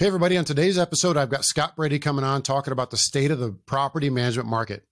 Hey, everybody. On today's episode, I've got Scott Brady coming on talking about the state of the property management market.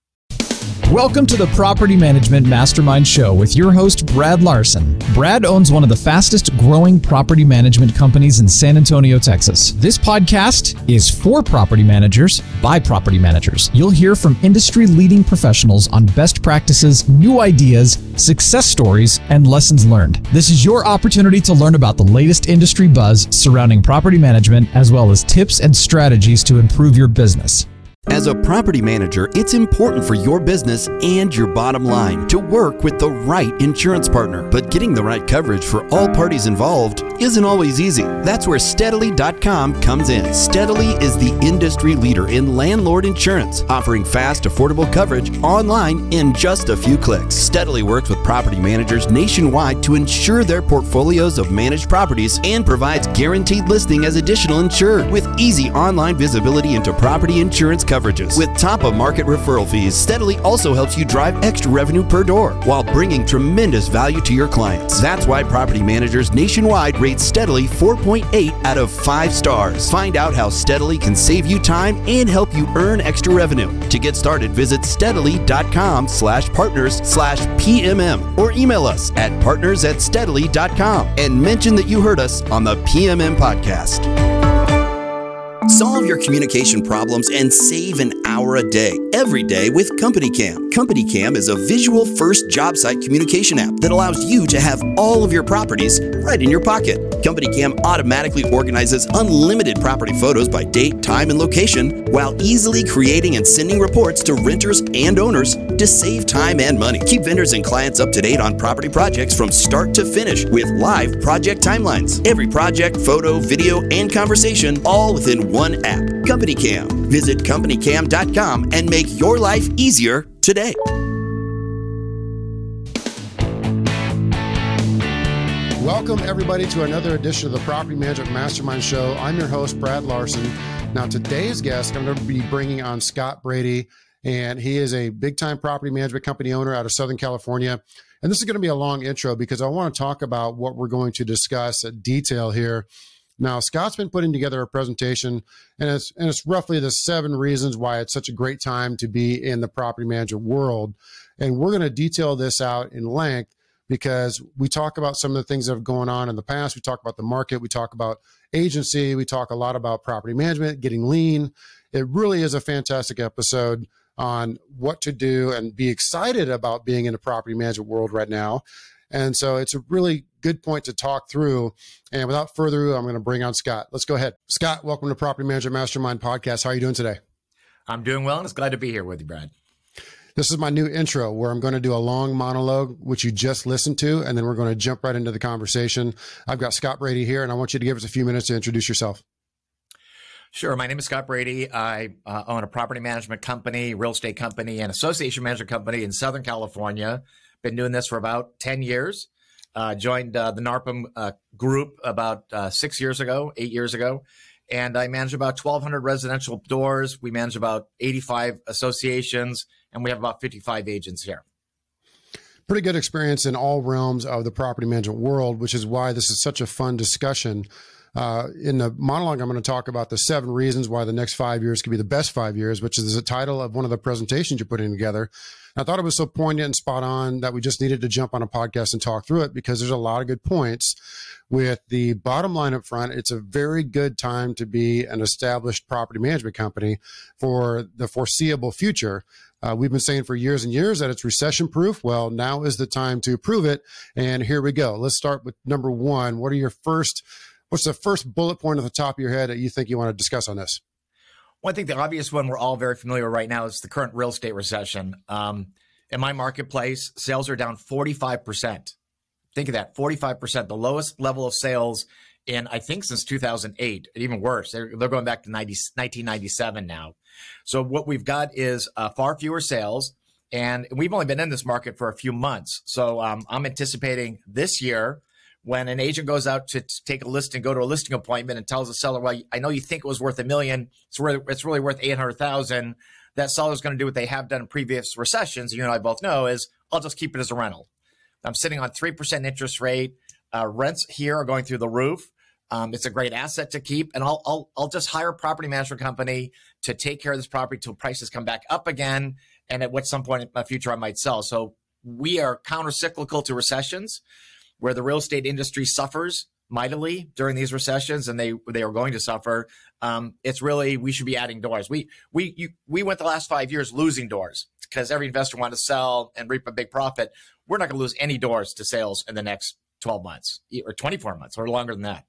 Welcome to the Property Management Mastermind Show with your host, Brad Larson. Brad owns one of the fastest growing property management companies in San Antonio, Texas. This podcast is for property managers by property managers. You'll hear from industry leading professionals on best practices, new ideas, success stories, and lessons learned. This is your opportunity to learn about the latest industry buzz surrounding property management, as well as tips and strategies to improve your business. As a property manager, it's important for your business and your bottom line to work with the right insurance partner. But getting the right coverage for all parties involved isn't always easy. That's where Steadily.com comes in. Steadily is the industry leader in landlord insurance, offering fast, affordable coverage online in just a few clicks. Steadily works with property managers nationwide to ensure their portfolios of managed properties and provides guaranteed listing as additional insured with easy online visibility into property insurance coverage coverages. With top of market referral fees, Steadily also helps you drive extra revenue per door while bringing tremendous value to your clients. That's why property managers nationwide rate Steadily 4.8 out of 5 stars. Find out how Steadily can save you time and help you earn extra revenue. To get started, visit steadily.com slash partners slash PMM or email us at partners at steadily.com and mention that you heard us on the PMM podcast. Solve your communication problems and save an hour a day, every day with Company Cam. Company Cam is a visual first job site communication app that allows you to have all of your properties right in your pocket. Company Cam automatically organizes unlimited property photos by date, time, and location while easily creating and sending reports to renters and owners to save time and money. Keep vendors and clients up to date on property projects from start to finish with live project timelines. Every project, photo, video, and conversation all within one app. Company Cam. Visit companycam.com and make your life easier today. Welcome, everybody, to another edition of the Property Management Mastermind Show. I'm your host, Brad Larson. Now, today's guest, I'm going to be bringing on Scott Brady, and he is a big time property management company owner out of Southern California. And this is going to be a long intro because I want to talk about what we're going to discuss at detail here now, Scott's been putting together a presentation, and it's and it's roughly the seven reasons why it's such a great time to be in the property management world. And we're going to detail this out in length because we talk about some of the things that have gone on in the past. We talk about the market. We talk about agency. We talk a lot about property management, getting lean. It really is a fantastic episode on what to do and be excited about being in the property management world right now. And so it's a really good point to talk through. And without further ado, I'm going to bring on Scott. Let's go ahead. Scott, welcome to Property Manager Mastermind Podcast. How are you doing today? I'm doing well and it's glad to be here with you, Brad. This is my new intro where I'm going to do a long monologue, which you just listened to, and then we're going to jump right into the conversation. I've got Scott Brady here, and I want you to give us a few minutes to introduce yourself. Sure. My name is Scott Brady. I uh, own a property management company, real estate company, and association management company in Southern California. Been doing this for about 10 years. Uh, joined uh, the NARPM uh, group about uh, six years ago, eight years ago. And I manage about 1,200 residential doors. We manage about 85 associations, and we have about 55 agents here. Pretty good experience in all realms of the property management world, which is why this is such a fun discussion uh, in the monologue, I'm going to talk about the seven reasons why the next five years could be the best five years, which is the title of one of the presentations you're putting together. I thought it was so poignant and spot on that we just needed to jump on a podcast and talk through it because there's a lot of good points. With the bottom line up front, it's a very good time to be an established property management company for the foreseeable future. Uh, we've been saying for years and years that it's recession proof. Well, now is the time to prove it. And here we go. Let's start with number one. What are your first what's the first bullet point at the top of your head that you think you want to discuss on this? Well, I think the obvious one we're all very familiar right now is the current real estate recession. Um, in my marketplace, sales are down 45%. Think of that 45%, the lowest level of sales in, I think, since 2008, even worse. They're, they're going back to 90, 1997 now. So, what we've got is uh, far fewer sales, and we've only been in this market for a few months. So, um, I'm anticipating this year when an agent goes out to, to take a list and go to a listing appointment and tells the seller, "Well, I know you think it was worth a million. It's really, it's really worth eight hundred thousand. That seller is going to do what they have done in previous recessions. You and I both know is I'll just keep it as a rental. I'm sitting on three percent interest rate. Uh, rents here are going through the roof. Um, it's a great asset to keep, and I'll, I'll I'll just hire a property management company to take care of this property till prices come back up again, and at what some point in my future I might sell. So we are counter cyclical to recessions, where the real estate industry suffers mightily during these recessions, and they they are going to suffer. Um, it's really we should be adding doors. We we you, we went the last five years losing doors because every investor wanted to sell and reap a big profit. We're not going to lose any doors to sales in the next 12 months or 24 months or longer than that.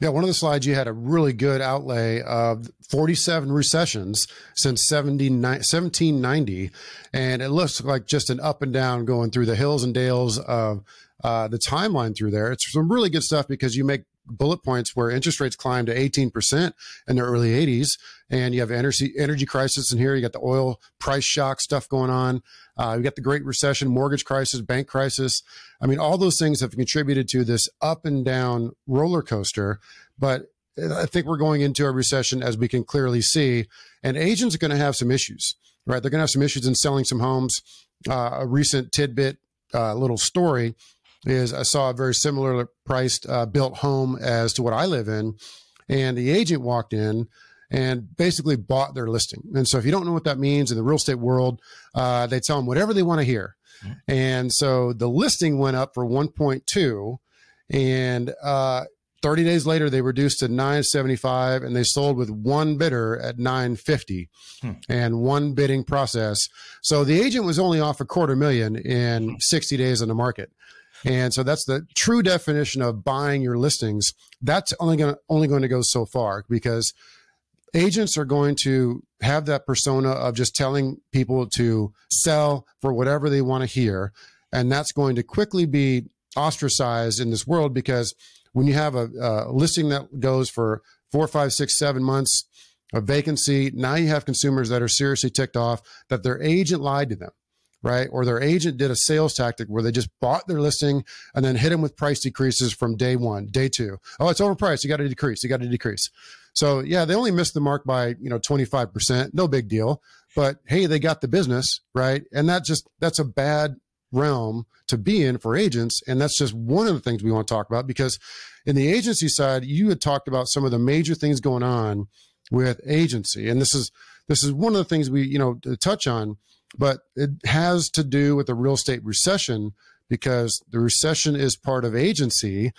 Yeah, one of the slides you had a really good outlay of 47 recessions since 1790, and it looks like just an up and down going through the hills and dales of uh, the timeline through there. It's some really good stuff because you make bullet points where interest rates climbed to 18% in the early 80s and you have energy energy crisis in here. You got the oil price shock stuff going on. Uh, you got the great recession mortgage crisis bank crisis. I mean all those things have contributed to this up and down roller coaster but i think we're going into a recession as we can clearly see and agents are going to have some issues right? They're going to have some issues in selling some homes. Uh, a recent tidbit uh, little story is I saw a very similar priced uh, built home as to what I live in, and the agent walked in and basically bought their listing. And so, if you don't know what that means in the real estate world, uh, they tell them whatever they want to hear. Mm-hmm. And so the listing went up for 1.2, and uh, 30 days later they reduced to 975 and they sold with one bidder at 950 hmm. and one bidding process so the agent was only off a quarter million in hmm. 60 days on the market and so that's the true definition of buying your listings. That's only going to, only going to go so far because agents are going to have that persona of just telling people to sell for whatever they want to hear. And that's going to quickly be ostracized in this world because when you have a, a listing that goes for four, five, six, seven months, a vacancy, now you have consumers that are seriously ticked off that their agent lied to them right? Or their agent did a sales tactic where they just bought their listing and then hit them with price decreases from day one, day two. Oh, it's overpriced. You got to decrease. You got to decrease. So yeah, they only missed the mark by, you know, 25%. No big deal. But hey, they got the business, right? And that just, that's a bad realm to be in for agents. And that's just one of the things we want to talk about because in the agency side, you had talked about some of the major things going on with agency. And this is, this is one of the things we, you know, touch on but it has to do with the real estate recession because the recession is part of agency.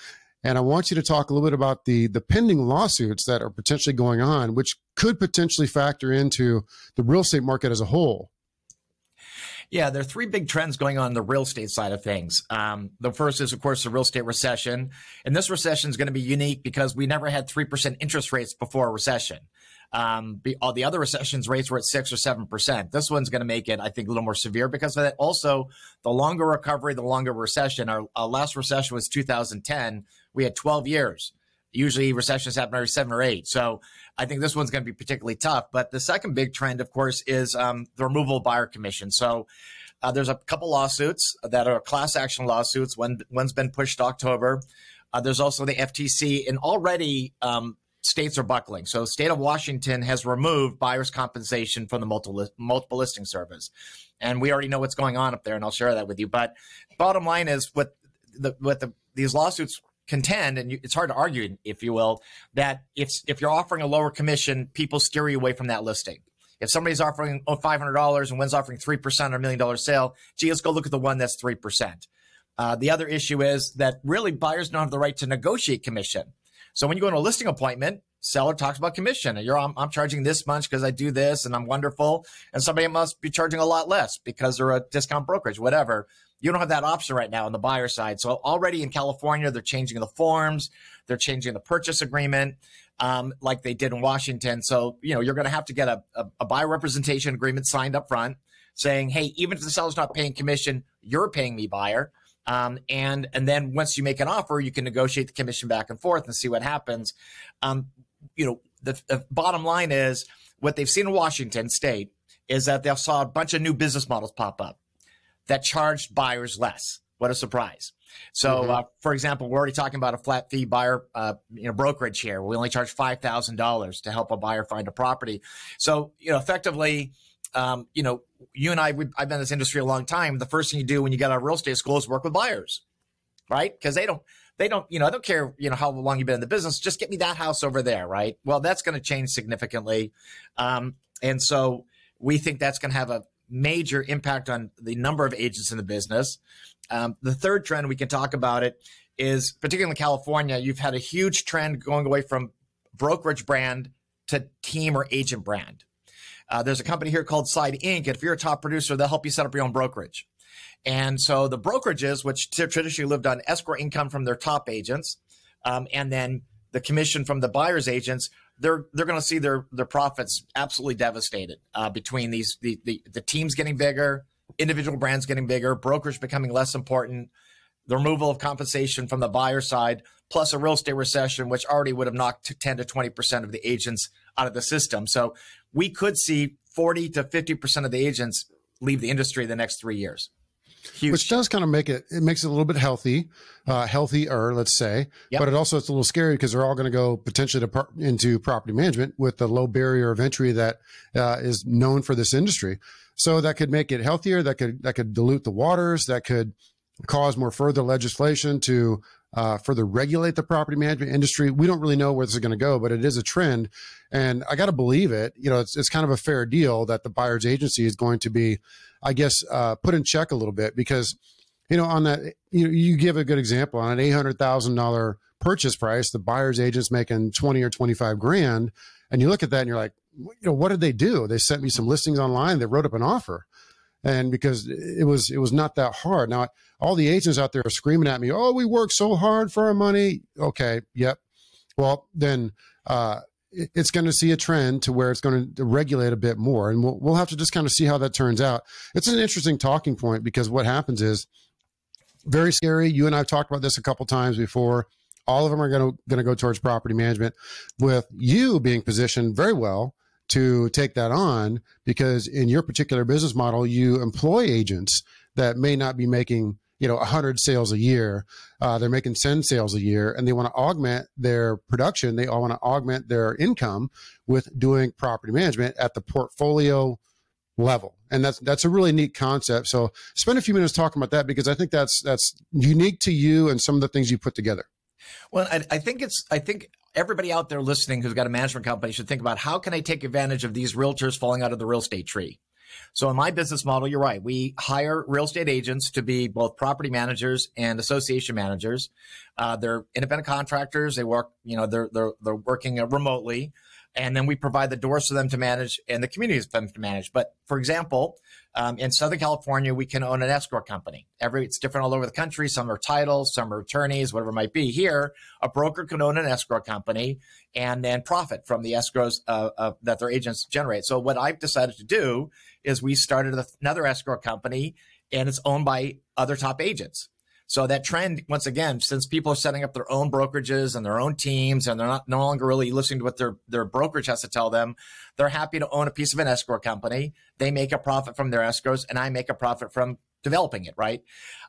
And I want you to talk a little bit about the the pending lawsuits that are potentially going on, which could potentially factor into the real estate market as a whole. Yeah, there are three big trends going on in the real estate side of things. Um, the first is, of course, the real estate recession. And this recession is going to be unique because we never had 3% interest rates before a recession. Um, be, all the other recessions rates were at six or seven percent. This one's going to make it, I think, a little more severe because of that. Also, the longer recovery, the longer recession. Our, our last recession was 2010. We had 12 years. Usually, recessions happen every seven or eight. So, I think this one's going to be particularly tough. But the second big trend, of course, is um, the removal of buyer commission. So. Uh, there's a couple lawsuits that are class action lawsuits. One one's been pushed to October. Uh, there's also the FTC, and already um, states are buckling. So, state of Washington has removed buyer's compensation from the multiple, multiple listing service, and we already know what's going on up there, and I'll share that with you. But bottom line is, what the the these lawsuits contend, and you, it's hard to argue, if you will, that if if you're offering a lower commission, people steer you away from that listing. If somebody's offering oh, five hundred dollars and one's offering three percent on a million dollar sale, gee, let's go look at the one that's three percent. Uh, the other issue is that really buyers don't have the right to negotiate commission. So when you go on a listing appointment, seller talks about commission and you're I'm, I'm charging this much because I do this and I'm wonderful. And somebody must be charging a lot less because they're a discount brokerage, whatever. You don't have that option right now on the buyer side. So already in California, they're changing the forms, they're changing the purchase agreement, um, like they did in Washington. So, you know, you're going to have to get a, a, a buyer representation agreement signed up front saying, hey, even if the seller's not paying commission, you're paying me buyer. Um, and and then once you make an offer, you can negotiate the commission back and forth and see what happens. Um, you know, the, the bottom line is what they've seen in Washington State is that they saw a bunch of new business models pop up that charged buyers less. What a surprise! So, mm-hmm. uh, for example, we're already talking about a flat fee buyer, uh, you know, brokerage here. We only charge five thousand dollars to help a buyer find a property. So, you know, effectively, um, you know, you and I, I've been in this industry a long time. The first thing you do when you get out of real estate school is work with buyers, right? Because they don't, they don't, you know, I don't care, you know, how long you've been in the business. Just get me that house over there, right? Well, that's going to change significantly, um, and so we think that's going to have a major impact on the number of agents in the business. Um, the third trend we can talk about it is particularly in California, you've had a huge trend going away from brokerage brand to team or agent brand. Uh, there's a company here called Side Inc. If you're a top producer, they'll help you set up your own brokerage. And so the brokerages, which traditionally lived on escrow income from their top agents, um, and then the commission from the buyer's agents, they're they're going to see their their profits absolutely devastated uh, between these the, the the teams getting bigger, individual brands getting bigger, brokers becoming less important, the removal of compensation from the buyer side, plus a real estate recession, which already would have knocked 10 to 20% of the agents out of the system. So we could see 40 to 50% of the agents leave the industry in the next three years. Huge. Which does kind of make it, it makes it a little bit healthy, uh, healthier, let's say. Yep. But it also, it's a little scary because they're all going to go potentially to par- into property management with the low barrier of entry that uh, is known for this industry. So that could make it healthier. That could, that could dilute the waters. That could cause more further legislation to uh, further regulate the property management industry. We don't really know where this is going to go, but it is a trend, and I got to believe it. You know, it's it's kind of a fair deal that the buyer's agency is going to be, I guess, uh, put in check a little bit because, you know, on that you you give a good example on an eight hundred thousand dollar purchase price, the buyer's agent's making twenty or twenty five grand, and you look at that and you're like, you know, what did they do? They sent me some listings online. They wrote up an offer and because it was it was not that hard. Now all the agents out there are screaming at me, "Oh, we work so hard for our money." Okay, yep. Well, then uh, it's going to see a trend to where it's going to regulate a bit more, and we'll we'll have to just kind of see how that turns out. It's an interesting talking point because what happens is very scary. You and I've talked about this a couple times before. All of them are going to going to go towards property management, with you being positioned very well to take that on because in your particular business model, you employ agents that may not be making you know 100 sales a year. Uh, they're making 10 sales a year and they want to augment their production. They all want to augment their income with doing property management at the portfolio level. And that's that's a really neat concept. So spend a few minutes talking about that because i think that's that's unique to you and some of the things you put together well i, I think it's i think everybody out there listening who's got a management company should think about how can I take advantage of these realtors falling out of the real estate tree? So in my business model, you're right. We hire real estate agents to be both property managers and association managers. Uh, they're independent contractors. They work, you know, they're they're they're working remotely, and then we provide the doors for them to manage and the communities for them to manage. But for example, um, in Southern California, we can own an escrow company. Every it's different all over the country. Some are titles, some are attorneys, whatever it might be. Here, a broker can own an escrow company and then profit from the escrows uh, uh, that their agents generate. So what I've decided to do is we started another escrow company, and it's owned by other top agents. So that trend, once again, since people are setting up their own brokerages and their own teams, and they're not no longer really listening to what their their brokerage has to tell them, they're happy to own a piece of an escrow company. They make a profit from their escrows, and I make a profit from developing it. Right?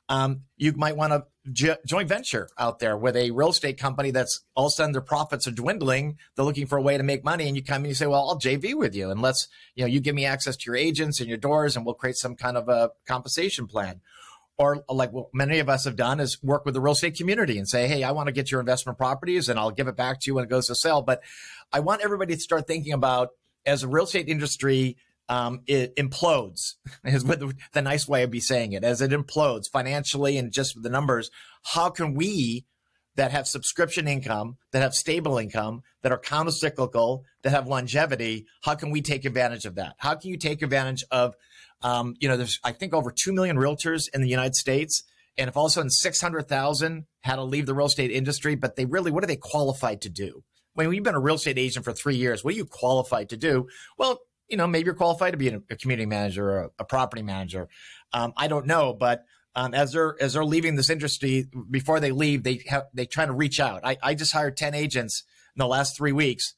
Um, you might want to j- joint venture out there with a real estate company that's all of a sudden their profits are dwindling. They're looking for a way to make money, and you come and you say, "Well, I'll JV with you, and let's you know you give me access to your agents and your doors, and we'll create some kind of a compensation plan." Or like what many of us have done is work with the real estate community and say, Hey, I want to get your investment properties and I'll give it back to you when it goes to sell. But I want everybody to start thinking about as a real estate industry um, it implodes is what the, the nice way of be saying it as it implodes financially and just with the numbers. How can we that have subscription income, that have stable income, that are countercyclical, that have longevity, how can we take advantage of that? How can you take advantage of um, you know, there's I think over two million realtors in the United States, and if all of a sudden six hundred thousand had to leave the real estate industry, but they really, what are they qualified to do? When you've been a real estate agent for three years, what are you qualified to do? Well, you know, maybe you're qualified to be a, community manager or a, a property manager. Um, I don't know, but um, as they're as they're leaving this industry, before they leave, they have they try to reach out. I, I just hired ten agents in the last three weeks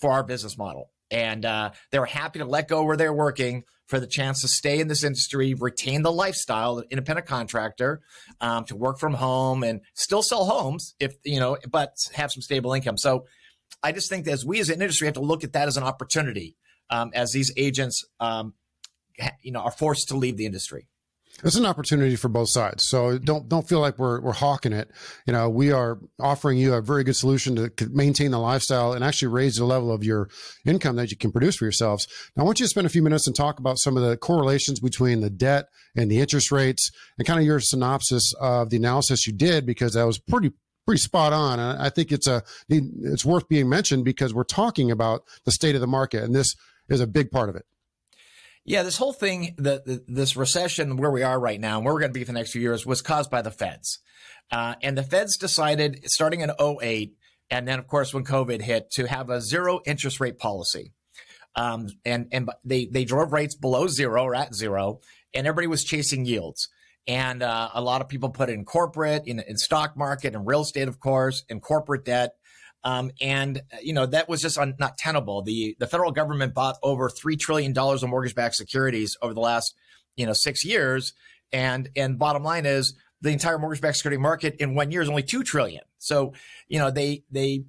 for our business model, and uh, they were happy to let go where they're working for the chance to stay in this industry, retain the lifestyle, independent contractor, um, to work from home and still sell homes if you know, but have some stable income. So I just think that as we as an industry have to look at that as an opportunity um, as these agents, um, you know, are forced to leave the industry. It's an opportunity for both sides. So don't don't feel like we're we're hawking it. You know, we are offering you a very good solution to maintain the lifestyle and actually raise the level of your income that you can produce for yourselves. Now, I want you to spend a few minutes and talk about some of the correlations between the debt and the interest rates, and kind of your synopsis of the analysis you did because that was pretty pretty spot on. And I think it's a it's worth being mentioned because we're talking about the state of the market, and this is a big part of it. Yeah, this whole thing, the, the, this recession where we are right now and where we're going to be for the next few years was caused by the feds. Uh, and the feds decided starting in 08, and then of course when COVID hit, to have a zero interest rate policy. Um, and and they they drove rates below zero or at zero, and everybody was chasing yields. And uh, a lot of people put in corporate, in, in stock market, and real estate, of course, in corporate debt. Um, and you know that was just un- not tenable. The the federal government bought over three trillion dollars of mortgage-backed securities over the last you know six years, and and bottom line is the entire mortgage-backed security market in one year is only two trillion. So you know they they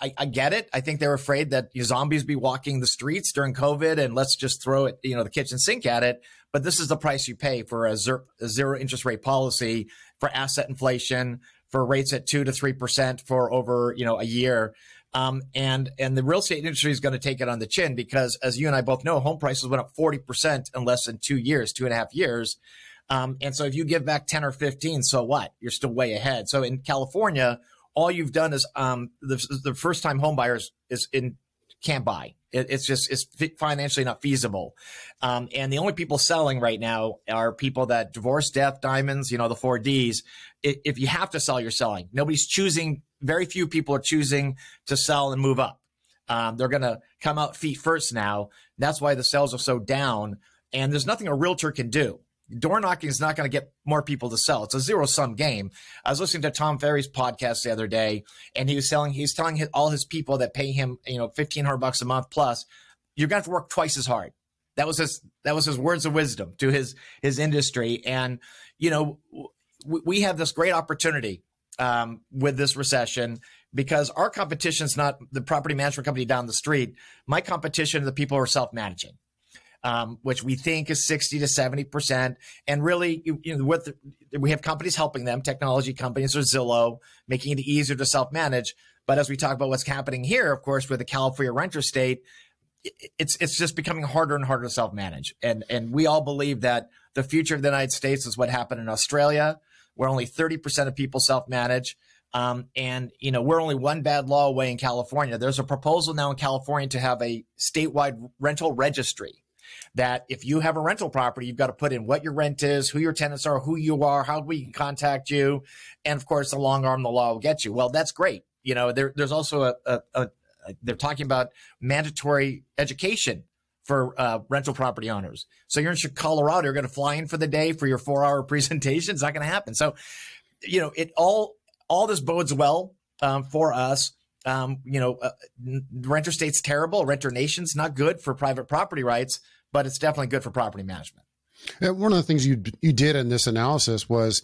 I, I, get it. I think they're afraid that zombies be walking the streets during COVID, and let's just throw it, you know, the kitchen sink at it. But this is the price you pay for a, zer- a zero interest rate policy for asset inflation, for rates at two to three percent for over you know a year. Um, and and the real estate industry is going to take it on the chin because, as you and I both know, home prices went up forty percent in less than two years, two and a half years. Um, and so if you give back ten or fifteen, so what? You're still way ahead. So in California, all you've done is um, the, the first time home buyers is in can't buy. It, it's just it's financially not feasible. Um, and the only people selling right now are people that divorce, death, diamonds, you know, the four Ds. If you have to sell, you're selling. Nobody's choosing. Very few people are choosing to sell and move up. Um, they're going to come out feet first now. That's why the sales are so down. And there's nothing a realtor can do door knocking is not going to get more people to sell. It's a zero sum game. I was listening to Tom Ferry's podcast the other day, and he was selling. He's telling his, all his people that pay him, you know, fifteen hundred bucks a month plus, you're going to have to work twice as hard. That was his. That was his words of wisdom to his his industry. And you know, we, we have this great opportunity um, with this recession because our competition is not the property management company down the street. My competition the people who are self managing um, which we think is 60 to 70%. And really, you, you know, with we have companies helping them, technology companies or Zillow, making it easier to self manage. But as we talk about what's happening here, of course, with the California renter state, it's it's just becoming harder and harder to self manage. And and we all believe that the future of the United States is what happened in Australia, where only 30% of people self manage. Um, and you know we're only one bad law away in California. There's a proposal now in California to have a statewide rental registry that if you have a rental property, you've got to put in what your rent is, who your tenants are, who you are, how we can contact you. And of course, the long arm of the law will get you. Well, that's great. You know, there, there's also a, a, a, they're talking about mandatory education for uh, rental property owners. So you're in Colorado, you're going to fly in for the day for your four hour presentation. It's not going to happen. So, you know, it all, all this bodes well um, for us. Um, you know, uh, renter state's terrible. Renter nation's not good for private property rights but it's definitely good for property management. Yeah, one of the things you you did in this analysis was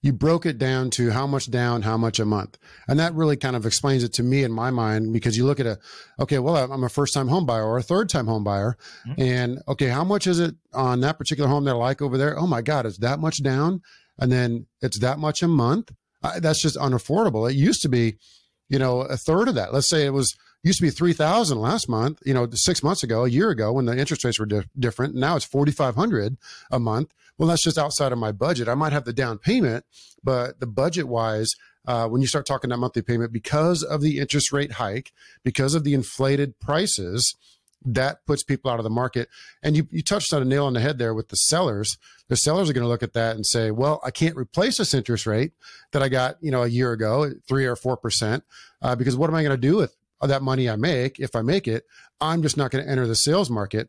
you broke it down to how much down, how much a month, and that really kind of explains it to me in my mind because you look at a okay, well, I'm a first time home buyer or a third time home buyer, mm-hmm. and okay, how much is it on that particular home that I like over there? Oh my God, it's that much down, and then it's that much a month. I, that's just unaffordable. It used to be, you know, a third of that. Let's say it was used to be 3000 last month you know six months ago a year ago when the interest rates were di- different. Now it's 4500 a month. Well that's just outside of my budget. I might have the down payment but the budget wise uh, when you start talking that monthly payment because of the interest rate hike because of the inflated prices that puts people out of the market. And you, you touched on a nail on the head there with the sellers. The sellers are going to look at that and say well i can't replace this interest rate that i got you know a year ago three or four percent uh, because what am i going to do with that money I make, if I make it, I'm just not going to enter the sales market,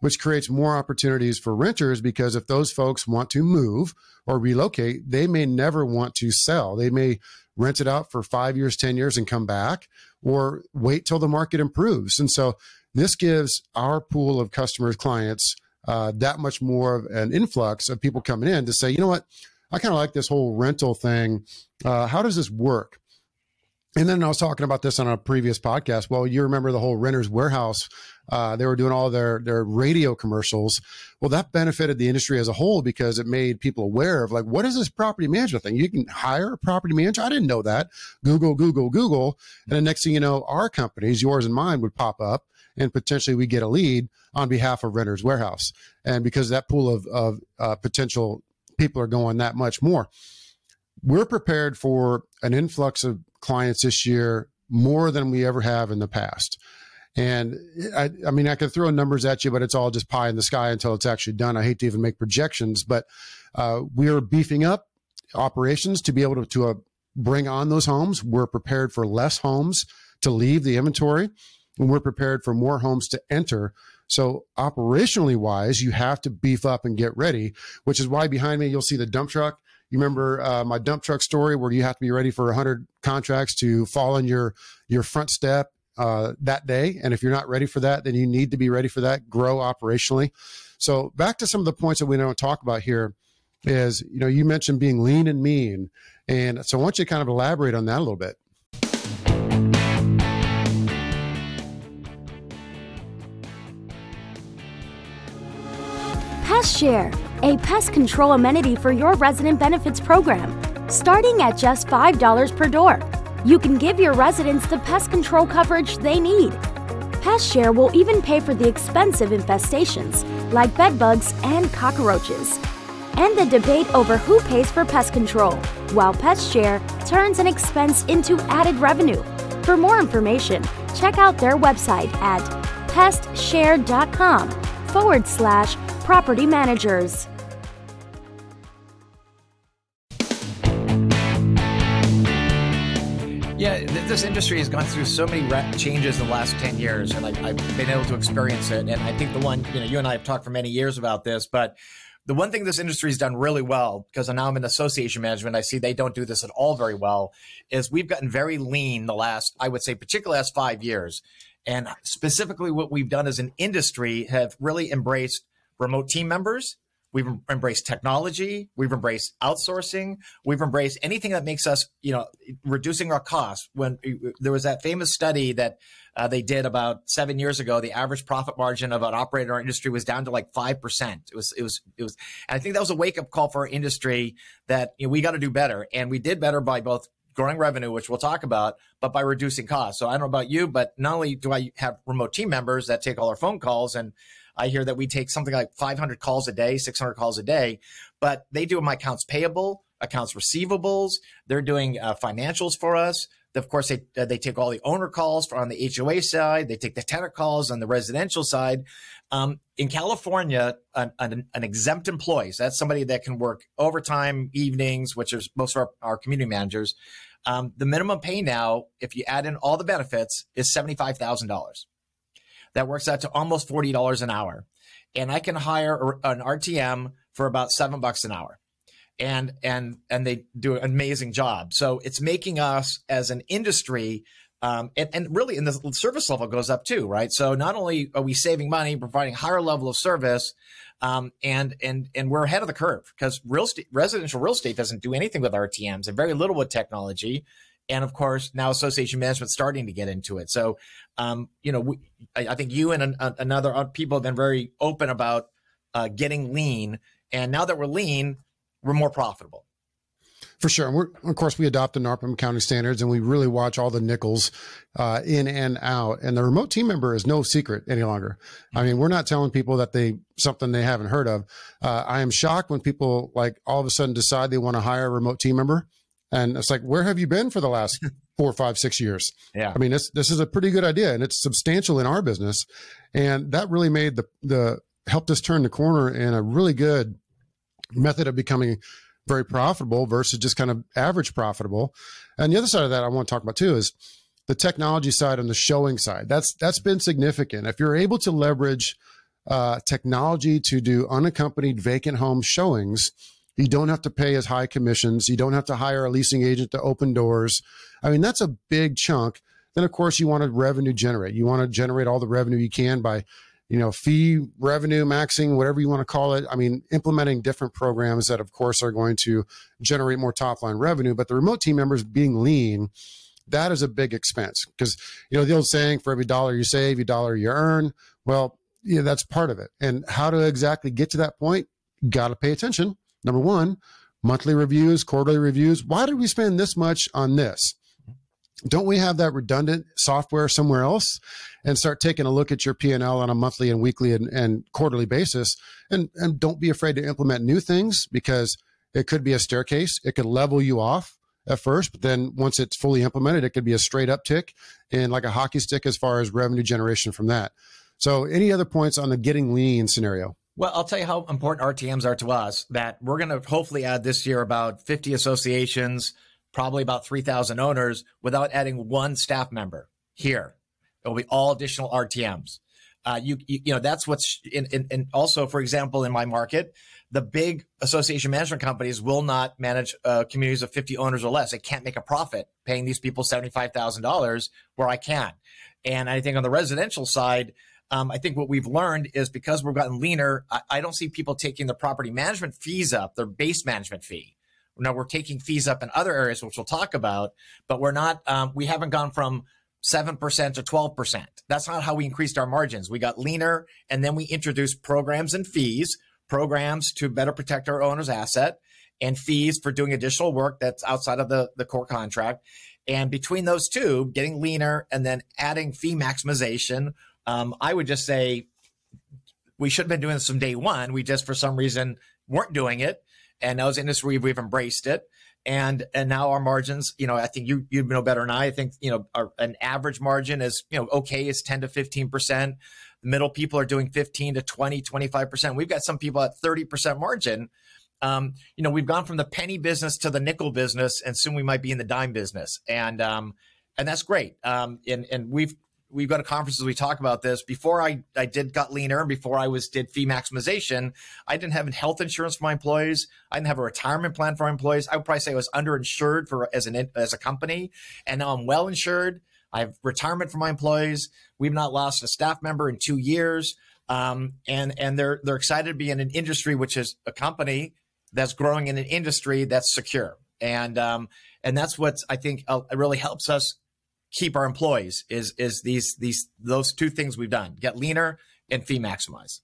which creates more opportunities for renters because if those folks want to move or relocate, they may never want to sell. They may rent it out for five years, 10 years and come back or wait till the market improves. And so this gives our pool of customers, clients, uh, that much more of an influx of people coming in to say, you know what, I kind of like this whole rental thing. Uh, how does this work? And then I was talking about this on a previous podcast. Well, you remember the whole Renters Warehouse? Uh, they were doing all their their radio commercials. Well, that benefited the industry as a whole because it made people aware of like what is this property management thing? You can hire a property manager. I didn't know that. Google, Google, Google, and the next thing you know, our companies, yours and mine, would pop up, and potentially we get a lead on behalf of Renters Warehouse. And because that pool of of uh, potential people are going that much more, we're prepared for an influx of clients this year more than we ever have in the past. And I, I mean, I can throw numbers at you, but it's all just pie in the sky until it's actually done. I hate to even make projections, but uh, we are beefing up operations to be able to, to uh, bring on those homes. We're prepared for less homes to leave the inventory, and we're prepared for more homes to enter. So, operationally wise, you have to beef up and get ready, which is why behind me you'll see the dump truck. You remember uh, my dump truck story where you have to be ready for 100 contracts to fall in your your front step uh, that day. And if you're not ready for that, then you need to be ready for that. Grow operationally. So back to some of the points that we don't talk about here is you know you mentioned being lean and mean, and so I want you to kind of elaborate on that a little bit. Pest Share a pest control amenity for your resident benefits program, starting at just $5 per door. You can give your residents the pest control coverage they need. Pest Share will even pay for the expensive infestations like bedbugs and cockroaches. And the debate over who pays for pest control, while Pest Share turns an expense into added revenue. For more information, check out their website at pestshare.com forward slash property managers. Yeah, this industry has gone through so many changes in the last 10 years, and I, I've been able to experience it. And I think the one, you know, you and I have talked for many years about this, but the one thing this industry has done really well, because now I'm in association management, I see they don't do this at all very well, is we've gotten very lean the last, I would say, particularly last five years. And specifically, what we've done as an industry have really embraced remote team members. We've embraced technology. We've embraced outsourcing. We've embraced anything that makes us, you know, reducing our costs. When there was that famous study that uh, they did about seven years ago, the average profit margin of an operator in our industry was down to like five percent. It was, it was, it was. And I think that was a wake up call for our industry that you know, we got to do better, and we did better by both growing revenue, which we'll talk about, but by reducing costs. So I don't know about you, but not only do I have remote team members that take all our phone calls and I hear that we take something like 500 calls a day, 600 calls a day, but they do my accounts payable, accounts receivables. They're doing uh, financials for us. Of course, they uh, they take all the owner calls on the HOA side. They take the tenant calls on the residential side. Um, in California, an, an, an, exempt employee, so that's somebody that can work overtime, evenings, which is most of our, our community managers. Um, the minimum pay now, if you add in all the benefits, is seventy five thousand dollars that works out to almost $40 an hour. And I can hire an RTM for about seven bucks an hour. And and and they do an amazing job. So it's making us as an industry um, and, and, really, and the service level goes up too, right? So not only are we saving money, providing higher level of service, um, and and and we're ahead of the curve because real residential real estate doesn't do anything with RTMs and very little with technology. And of course now association management starting to get into it. So um, you know we, I, I, think you and an, another people have been very open about uh, getting lean. And now that we're lean we're more profitable for sure. And we're, of course, we adopt the NARPM accounting standards and we really watch all the nickels uh, in and out. And the remote team member is no secret any longer. I mean, we're not telling people that they something they haven't heard of. Uh, I am shocked when people like all of a sudden decide they want to hire a remote team member and it's like, where have you been for the last four, five, six years? Yeah. I mean, this this is a pretty good idea, and it's substantial in our business, and that really made the the helped us turn the corner in a really good method of becoming very profitable versus just kind of average profitable. And the other side of that I want to talk about too is the technology side and the showing side. That's that's been significant. If you're able to leverage uh, technology to do unaccompanied vacant home showings you don't have to pay as high commissions. You don't have to hire a leasing agent to open doors. I mean, that's a big chunk. Then, of course, you want to revenue generate. You want to generate all the revenue you can by, you know, fee revenue maxing, whatever you want to call it. I mean, implementing different programs that, of course, are going to generate more top line revenue. But the remote team members being lean that is a big expense because you know the old saying for every dollar you save, every dollar you earn. Well, yeah, that's part of it. And how to exactly get to that point, got to pay attention. Number one, monthly reviews, quarterly reviews. Why did we spend this much on this? Don't we have that redundant software somewhere else and start taking a look at your P&L on a monthly and weekly and, and quarterly basis? And, and don't be afraid to implement new things because it could be a staircase. It could level you off at first, but then once it's fully implemented, it could be a straight uptick and like a hockey stick as far as revenue generation from that. So, any other points on the getting lean scenario? Well, I'll tell you how important RTMs are to us. That we're going to hopefully add this year about 50 associations, probably about 3,000 owners, without adding one staff member here. It will be all additional RTMs. Uh, you, you, you know that's what's in, in, in, also for example in my market the big association management companies will not manage uh, communities of 50 owners or less they can't make a profit paying these people $75000 where i can and i think on the residential side um, I think what we've learned is because we've gotten leaner, I, I, don't see people taking the property management fees up, their base management fee. Now we're taking fees up in other areas, which we'll talk about, but we're not, um, we haven't gone from 7% to 12%. That's not how we increased our margins. We got leaner and then we introduced programs and fees, programs to better protect our owner's asset and fees for doing additional work that's outside of the, the core contract. And between those two, getting leaner and then adding fee maximization, um, I would just say we should have been doing this from day one. We just, for some reason, weren't doing it. And those industry, we've embraced it. And, and now our margins, you know, I think you, you know better than I. I think, you know, our, an average margin is, you know, okay is 10 to 15%. The middle people are doing 15 to 20, 25%. We've got some people at 30% margin. Um, you know, we've gone from the penny business to the nickel business, and soon we might be in the dime business. And, um, and that's great. Um, and, and we've we've got a conferences we talk about this. Before I, I did got leaner before I was did fee maximization I didn't have health insurance for my employees. I didn't have a retirement plan for my employees. I would probably say I was underinsured for as an as a company. And now I'm well insured. I have retirement for my employees. We've not lost a staff member in two years. Um, and and they're they're excited to be in an industry which is a company that's growing in an industry that's secure. And um, and that's what I think uh, really helps us keep our employees is is these these those two things we've done. Get leaner and fee maximize.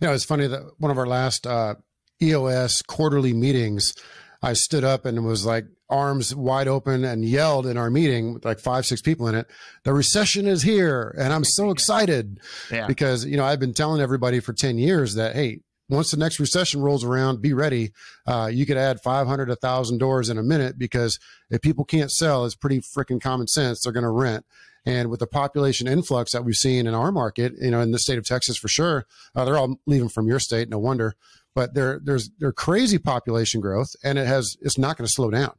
You know it's funny that one of our last uh, eos quarterly meetings i stood up and was like arms wide open and yelled in our meeting with like five six people in it the recession is here. And i'm so excited yeah. because you know i've been telling everybody for 10 years that hey once the next recession rolls around, be ready. Uh, you could add 500, 1,000 doors in a minute because if people can't sell, it's pretty freaking common sense. They're going to rent. And with the population influx that we've seen in our market, you know, in the state of Texas for sure, uh, they're all leaving from your state, no wonder. But there, there's there crazy population growth, and it has it's not going to slow down.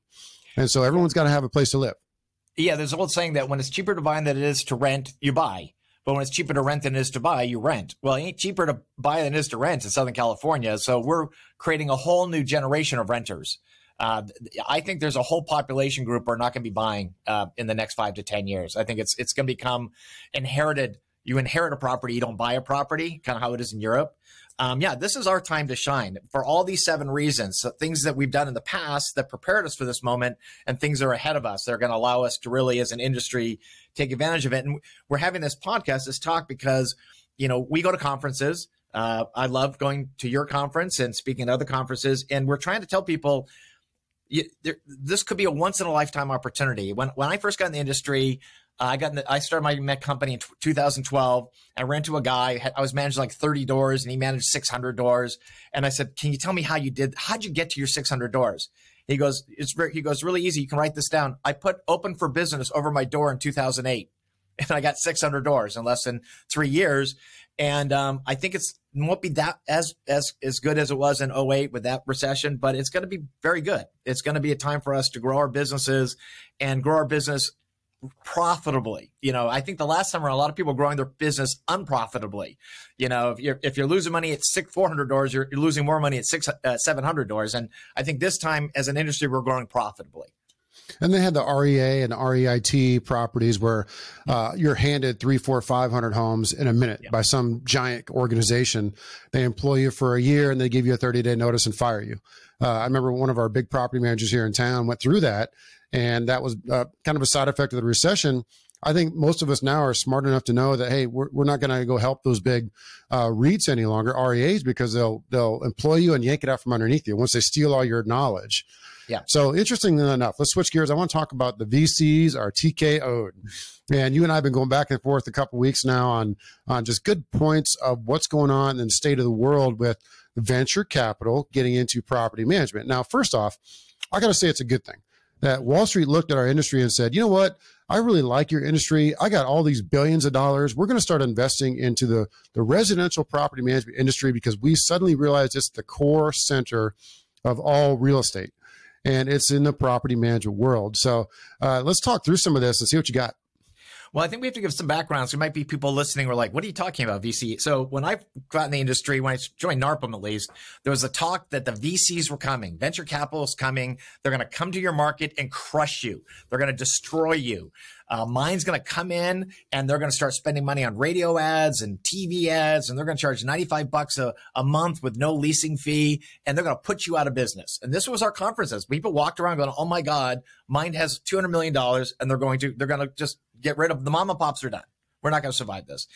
And so everyone's got to have a place to live. Yeah, there's an old saying that when it's cheaper to buy than it is to rent, you buy. But when it's cheaper to rent than it is to buy, you rent. Well, it ain't cheaper to buy than it is to rent in Southern California. So we're creating a whole new generation of renters. Uh, I think there's a whole population group we're not going to be buying uh, in the next five to ten years. I think it's it's going to become inherited. You inherit a property, you don't buy a property, kind of how it is in Europe um, yeah, this is our time to shine for all these seven reasons. So things that we've done in the past that prepared us for this moment, and things that are ahead of us that are going to allow us to really, as an industry, take advantage of it. And we're having this podcast, this talk, because you know we go to conferences. Uh, I love going to your conference and speaking at other conferences, and we're trying to tell people. You, there, this could be a once in a lifetime opportunity. When when I first got in the industry, I got the, I started my Met company in 2012. I ran to a guy. I was managing like 30 doors, and he managed 600 doors. And I said, "Can you tell me how you did? How'd you get to your 600 doors?" He goes, "It's very, he goes really easy. You can write this down. I put open for business over my door in 2008, and I got 600 doors in less than three years. And um, I think it's it won't be that as as as good as it was in 08 with that recession, but it's going to be very good. It's going to be a time for us to grow our businesses and grow our business profitably. You know, I think the last summer a lot of people were growing their business unprofitably. You know, if you're if you're losing money at six four hundred doors, you're, you're, losing more money at six uh, seven hundred doors. And I think this time as an industry, we're growing profitably. And they had the REA and REIT properties where uh, you're handed three, four, five hundred homes in a minute yeah. by some giant organization. They employ you for a year and they give you a 30 day notice and fire you. Uh, I remember one of our big property managers here in town went through that and that was uh, kind of a side effect of the recession. I think most of us now are smart enough to know that hey, we're, we're not going to go help those big uh, REITs any longer, REAs, because they'll they'll employ you and yank it out from underneath you once they steal all your knowledge. Yeah. So interestingly enough, let's switch gears. I want to talk about the VCs are TKO'd. And you and I have been going back and forth a couple weeks now on on just good points of what's going on in the state of the world with venture capital getting into property management. Now, first off, I got to say it's a good thing that Wall Street looked at our industry and said, you know what? I really like your industry. I got all these billions of dollars. We're going to start investing into the, the residential property management industry because we suddenly realized it's the core center of all real estate and it's in the property management world. So uh, let's talk through some of this and see what you got. Well, I think we have to give some background. So there might be people listening who are like, what are you talking about, VC? So when I got in the industry, when I joined NARPM at least, there was a talk that the VCs were coming, venture capital is coming. They're going to come to your market and crush you. They're going to destroy you. Uh, Mynd's going to come in and they're going to start spending money on radio ads and TV ads, and they're going to charge 95 bucks a, a month with no leasing fee, and they're going to put you out of business. And this was our conferences. People walked around going, "Oh my God, Mynd has 200 million dollars, and they're going to they're going to just get rid of the mom and pops are done. We're not going to survive this."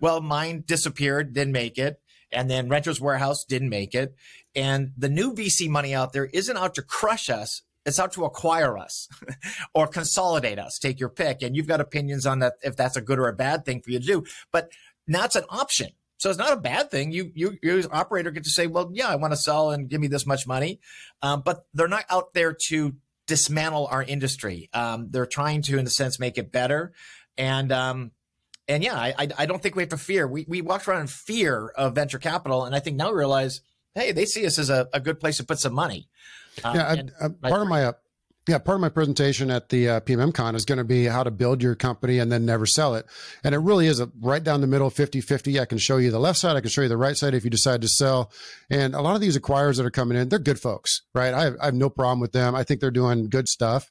Well, Mynd disappeared, didn't make it. And then Renters Warehouse didn't make it. And the new VC money out there isn't out to crush us. It's out to acquire us or consolidate us. Take your pick. And you've got opinions on that if that's a good or a bad thing for you to do. But now it's an option. So it's not a bad thing. You, you, you as operator get to say, well, yeah, I want to sell and give me this much money. Um, but they're not out there to dismantle our industry. Um, they're trying to, in a sense, make it better. And, um, and yeah, I, I don't think we have to fear. We, we walked around in fear of venture capital. And I think now we realize, hey, they see us as a, a good place to put some money. Um, yeah, and, I, I, part of my uh, yeah part of my presentation at the uh, is going to be how to build your company and then never sell it. And it really is a right down the middle 50-50. I can show you the left side, I can show you the right side if you decide to sell. And a lot of these acquirers that are coming in, they're good folks, right? I have, I have no problem with them. I think they're doing good stuff.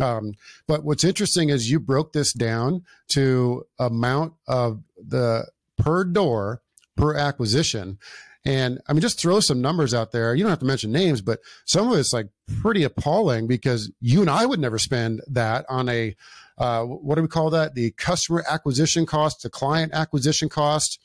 Um, but what's interesting is you broke this down to amount of the per door per acquisition and I mean, just throw some numbers out there. You don't have to mention names, but some of it's like pretty appalling because you and I would never spend that on a, uh, what do we call that? The customer acquisition cost, the client acquisition cost.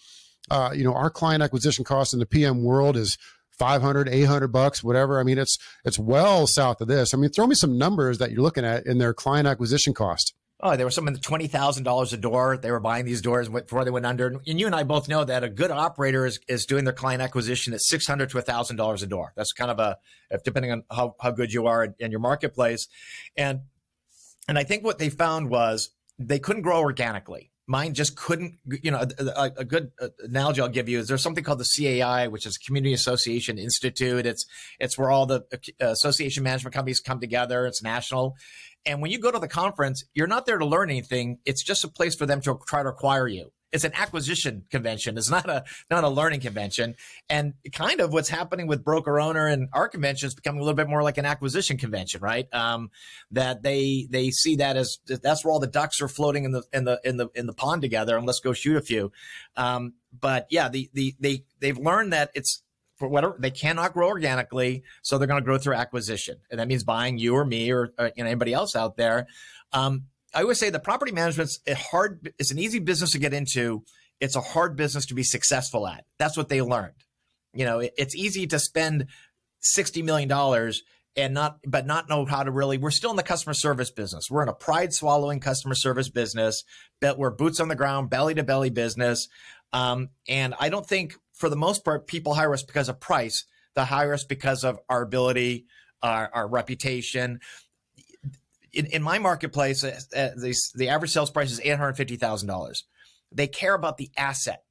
Uh, you know, our client acquisition cost in the PM world is 500, 800 bucks, whatever. I mean, it's, it's well south of this. I mean, throw me some numbers that you're looking at in their client acquisition cost. Oh, there were some in the twenty thousand dollars a door. They were buying these doors before they went under. And you and I both know that a good operator is, is doing their client acquisition at six hundred to thousand dollars a door. That's kind of a depending on how, how good you are in, in your marketplace. And and I think what they found was they couldn't grow organically. Mynd just couldn't. You know, a, a good analogy I'll give you is there's something called the CAI, which is Community Association Institute. It's it's where all the uh, association management companies come together. It's national, and when you go to the conference, you're not there to learn anything. It's just a place for them to try to acquire you. It's an acquisition convention. It's not a not a learning convention. And kind of what's happening with broker owner and our convention is becoming a little bit more like an acquisition convention, right? Um, that they they see that as that's where all the ducks are floating in the in the in the in the pond together, and let's go shoot a few. Um, but yeah, the the they they've learned that it's for whatever they cannot grow organically, so they're going to grow through acquisition, and that means buying you or me or, or you know, anybody else out there. Um, I always say the property management's a hard. It's an easy business to get into. It's a hard business to be successful at. That's what they learned. You know, it, it's easy to spend sixty million dollars and not, but not know how to really. We're still in the customer service business. We're in a pride swallowing customer service business. But we're boots on the ground, belly to belly business. Um, and I don't think for the most part, people hire us because of price. They hire us because of our ability, our, our reputation. In, in, my marketplace, uh, uh the, the average sales price is $850,000. They care about the asset.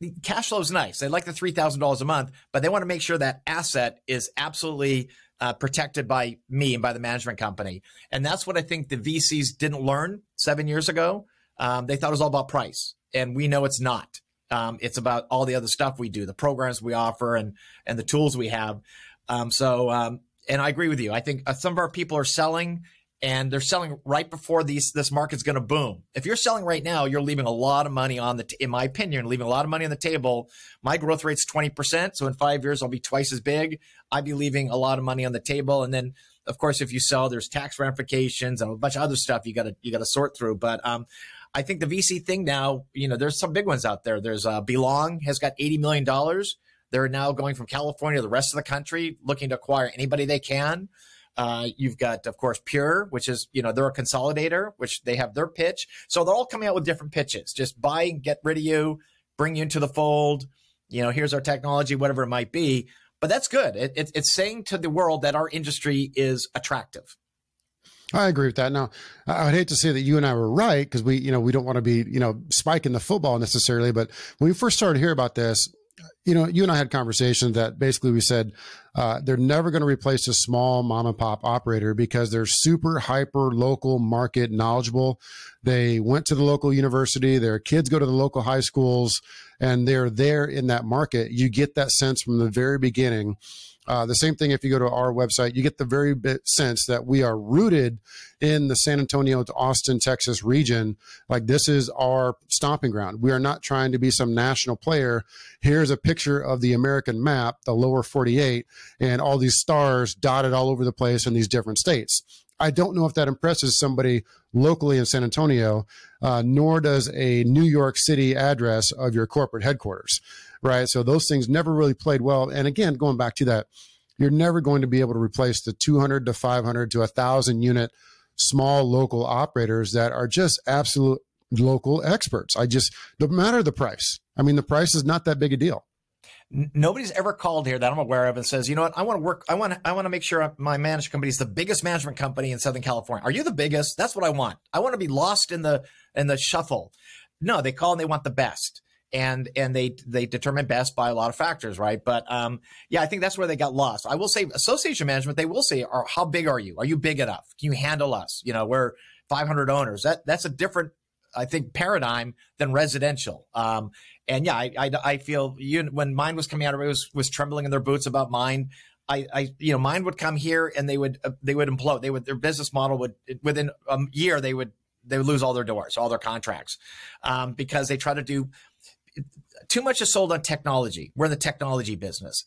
The cash flow is nice. They like the $3,000 a month, but they want to make sure that asset is absolutely uh, protected by me and by the management company. And that's what I think the VCs didn't learn seven years ago. Um, they thought it was all about price, and we know it's not. Um, it's about all the other stuff we do, the programs we offer, and and the tools we have. Um, so, um, and I agree with you. I think uh, some of our people are selling, and they're selling right before these this market's going to boom. If you're selling right now, you're leaving a lot of money on the. T- in my opinion, leaving a lot of money on the table. My growth rate's twenty percent, so in five years I'll be twice as big. I'd be leaving a lot of money on the table, and then of course, if you sell, there's tax ramifications and a bunch of other stuff you got to you got to sort through. But um, I think the VC thing now, you know, there's some big ones out there. There's uh, Belong has got eighty million dollars. They're now going from California to the rest of the country, looking to acquire anybody they can. Uh, you've got, of course, Pure, which is, you know, they're a consolidator, which they have their pitch. So they're all coming out with different pitches. Just buy and get rid of you, bring you into the fold. You know, here's our technology, whatever it might be. But that's good. It, it, it's saying to the world that our industry is attractive. I agree with that. Now, I would hate to say that you and I were right because we, you know, we don't want to be, you know, spiking the football necessarily. But when we first started to hear about this, you know, you and I had conversations that basically we said uh, they're never going to replace a small mom and pop operator because they're super hyper local market knowledgeable. They went to the local university, their kids go to the local high schools, and they're there in that market. You get that sense from the very beginning uh, the same thing if you go to our website, you get the very bit sense that we are rooted in the San Antonio to Austin, Texas region. Like this is our stomping ground. We are not trying to be some national player. Here's a picture of the American map, the lower 48, and all these stars dotted all over the place in these different states. I don't know if that impresses somebody locally in San Antonio, uh, nor does a New York City address of your corporate headquarters right? So those things never really played well. And again, going back to that, you're never going to be able to replace the 200 to 500 to 1,000 unit small local operators that are just absolute local experts. I just, no matter the price. I mean, the price is not that big a deal. Nobody's ever called here that I'm aware of and says, you know what, I want to work, I want I want to make sure my management company is the biggest management company in Southern California. Are you the biggest? That's what I want. I want to be lost in the in the shuffle. No, they call and they want the best and and they they determine best by a lot of factors, right? But um, yeah, I think that's where they got lost. I will say, association management, they will say, "Are how big are you? Are you big enough? Can you handle us? You know, we're 500 owners. That that's a different, I think, paradigm than residential. Um, and yeah, I, I, I feel you when Mynd was coming out, everybody was was trembling in their boots about Mynd. I, I, you know, Mynd would come here and they would, uh, they would implode. They would, their business model would, within a year, they would, they would lose all their doors, all their contracts, um, because they try to do too much is sold on technology. We're in the technology business.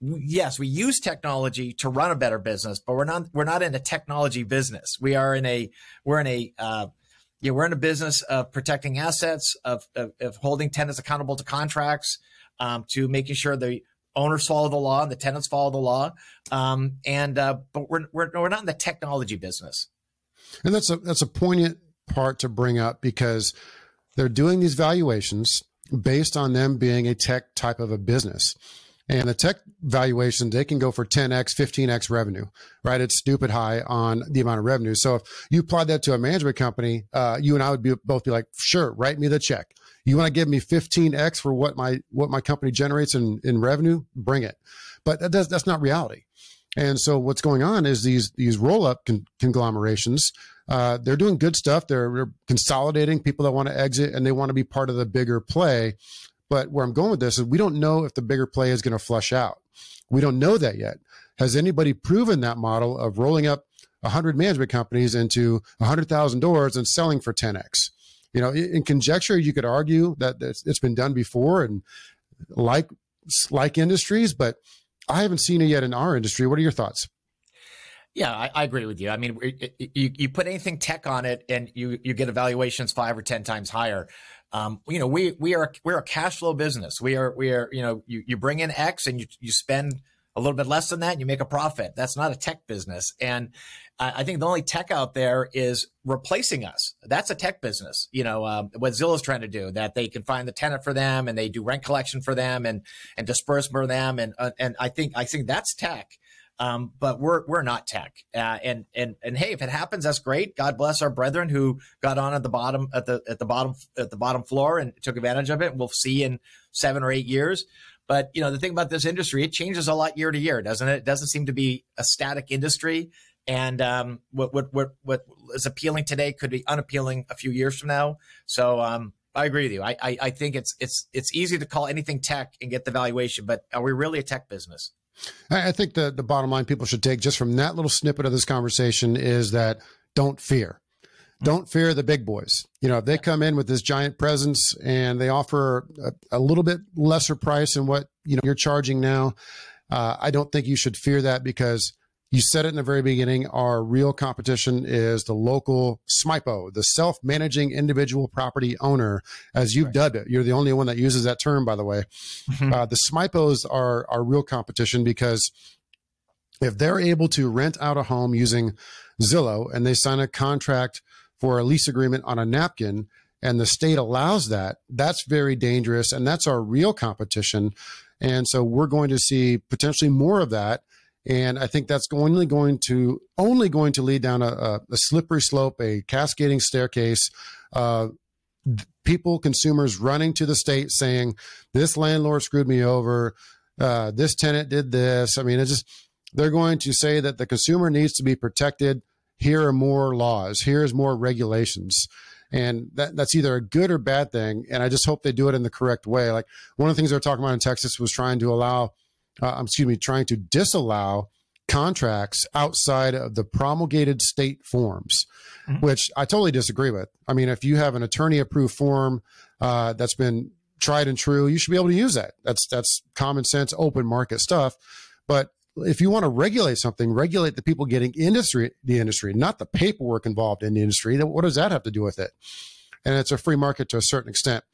Yes, we use technology to run a better business, but we're not we're not in a technology business. We are in a we're in a uh, yeah, we're in a business of protecting assets, of, of, of holding tenants accountable to contracts, um, to making sure the owners follow the law and the tenants follow the law. Um, and uh, but we're, we're we're not in the technology business. And that's a that's a poignant part to bring up because they're doing these valuations based on them being a tech type of a business. And the tech valuation, they can go for 10x, 15x revenue, right? It's stupid high on the amount of revenue. So if you apply that to a management company, uh, you and I would be both be like, sure, write me the check. You want to give me 15x for what my what my company generates in, in revenue? Bring it. But that does, that's not reality. And so what's going on is these these roll up con- conglomerations. Uh, they're doing good stuff. They're, they're consolidating people that want to exit and they want to be part of the bigger play. But where I'm going with this is we don't know if the bigger play is going to flush out. We don't know that yet. Has anybody proven that model of rolling up 100 management companies into 100,000 doors and selling for 10x? You know, in conjecture, you could argue that it's been done before and like like industries, but I haven't seen it yet in our industry. What are your thoughts? Yeah, I, I agree with you. I mean, it, it, you, you put anything tech on it, and you you get evaluations five or ten times higher. Um, you know, we we are we're a cash flow business. We are we are you know you you bring in X and you you spend a little bit less than that, and you make a profit. That's not a tech business. And I think the only tech out there is replacing us. That's a tech business. You know, um, what Zillow's trying to do, that they can find the tenant for them and they do rent collection for them and, and disperse for them. And, uh, and I think, I think that's tech. Um, but we're we're not tech, uh, and and and hey, if it happens, that's great. God bless our brethren who got on at the bottom at the at the bottom at the bottom floor and took advantage of it. We'll see in seven or eight years. But you know, the thing about this industry, it changes a lot year to year, doesn't it? It doesn't seem to be a static industry. And um, what, what what what is appealing today could be unappealing a few years from now. So um, I agree with you. I, I, I think it's it's it's easy to call anything tech and get the valuation, but are we really a tech business? I think the the bottom line people should take just from that little snippet of this conversation is that don't fear. Don't fear the big boys. You know, if they come in with this giant presence and they offer a, a little bit lesser price than what you know you're charging now, uh, I don't think you should fear that because you said it in the very beginning. Our real competition is the local SMIPO, the self managing individual property owner, as you've right. dubbed it. You're the only one that uses that term, by the way. Mm-hmm. Uh, the SMIPOs are our real competition because if they're able to rent out a home using Zillow and they sign a contract for a lease agreement on a napkin, and the state allows that, that's very dangerous. And that's our real competition. And so we're going to see potentially more of that. And I think that's only going to only going to lead down a, a, slippery slope, a cascading staircase. Uh, people, consumers running to the state saying, "This landlord screwed me over. Uh, this tenant did this." I mean, it's just they're going to say that the consumer needs to be protected. Here are more laws. Here's more regulations and that, that's either a good or bad thing. And I just hope they do it in the correct way. Like one of the things they were talking about in Texas was trying to allow, uh, I'm excuse me, trying to disallow contracts outside of the promulgated state forms, mm-hmm. which I totally disagree with. I mean, if you have an attorney approved form uh, that's been tried and true, you should be able to use that. That's that's common sense, open market stuff. But if you want to regulate something, regulate the people getting industry the industry, not the paperwork involved in the industry. What does that have to do with it? And it's a free market to a certain extent.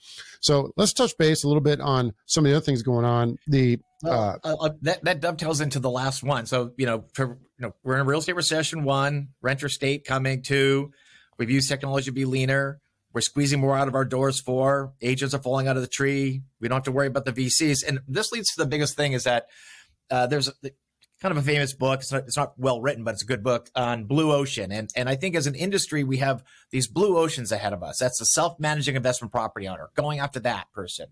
So let's touch base a little bit on some of the other things going on. The well, uh, uh, that that dovetails into the last one. So you know, for, you know, we're in a real estate recession. One, renter state coming. Two, we've used technology to be leaner. We're squeezing more out of our doors. Four, agents are falling out of the tree. We don't have to worry about the VCs. And this leads to the biggest thing is that uh, there's kind of a famous book. It's not, it's not, well written, but it's a good book on blue ocean. And, and I think as an industry, we have these blue oceans ahead of us. That's the self-managing investment property owner going after that person,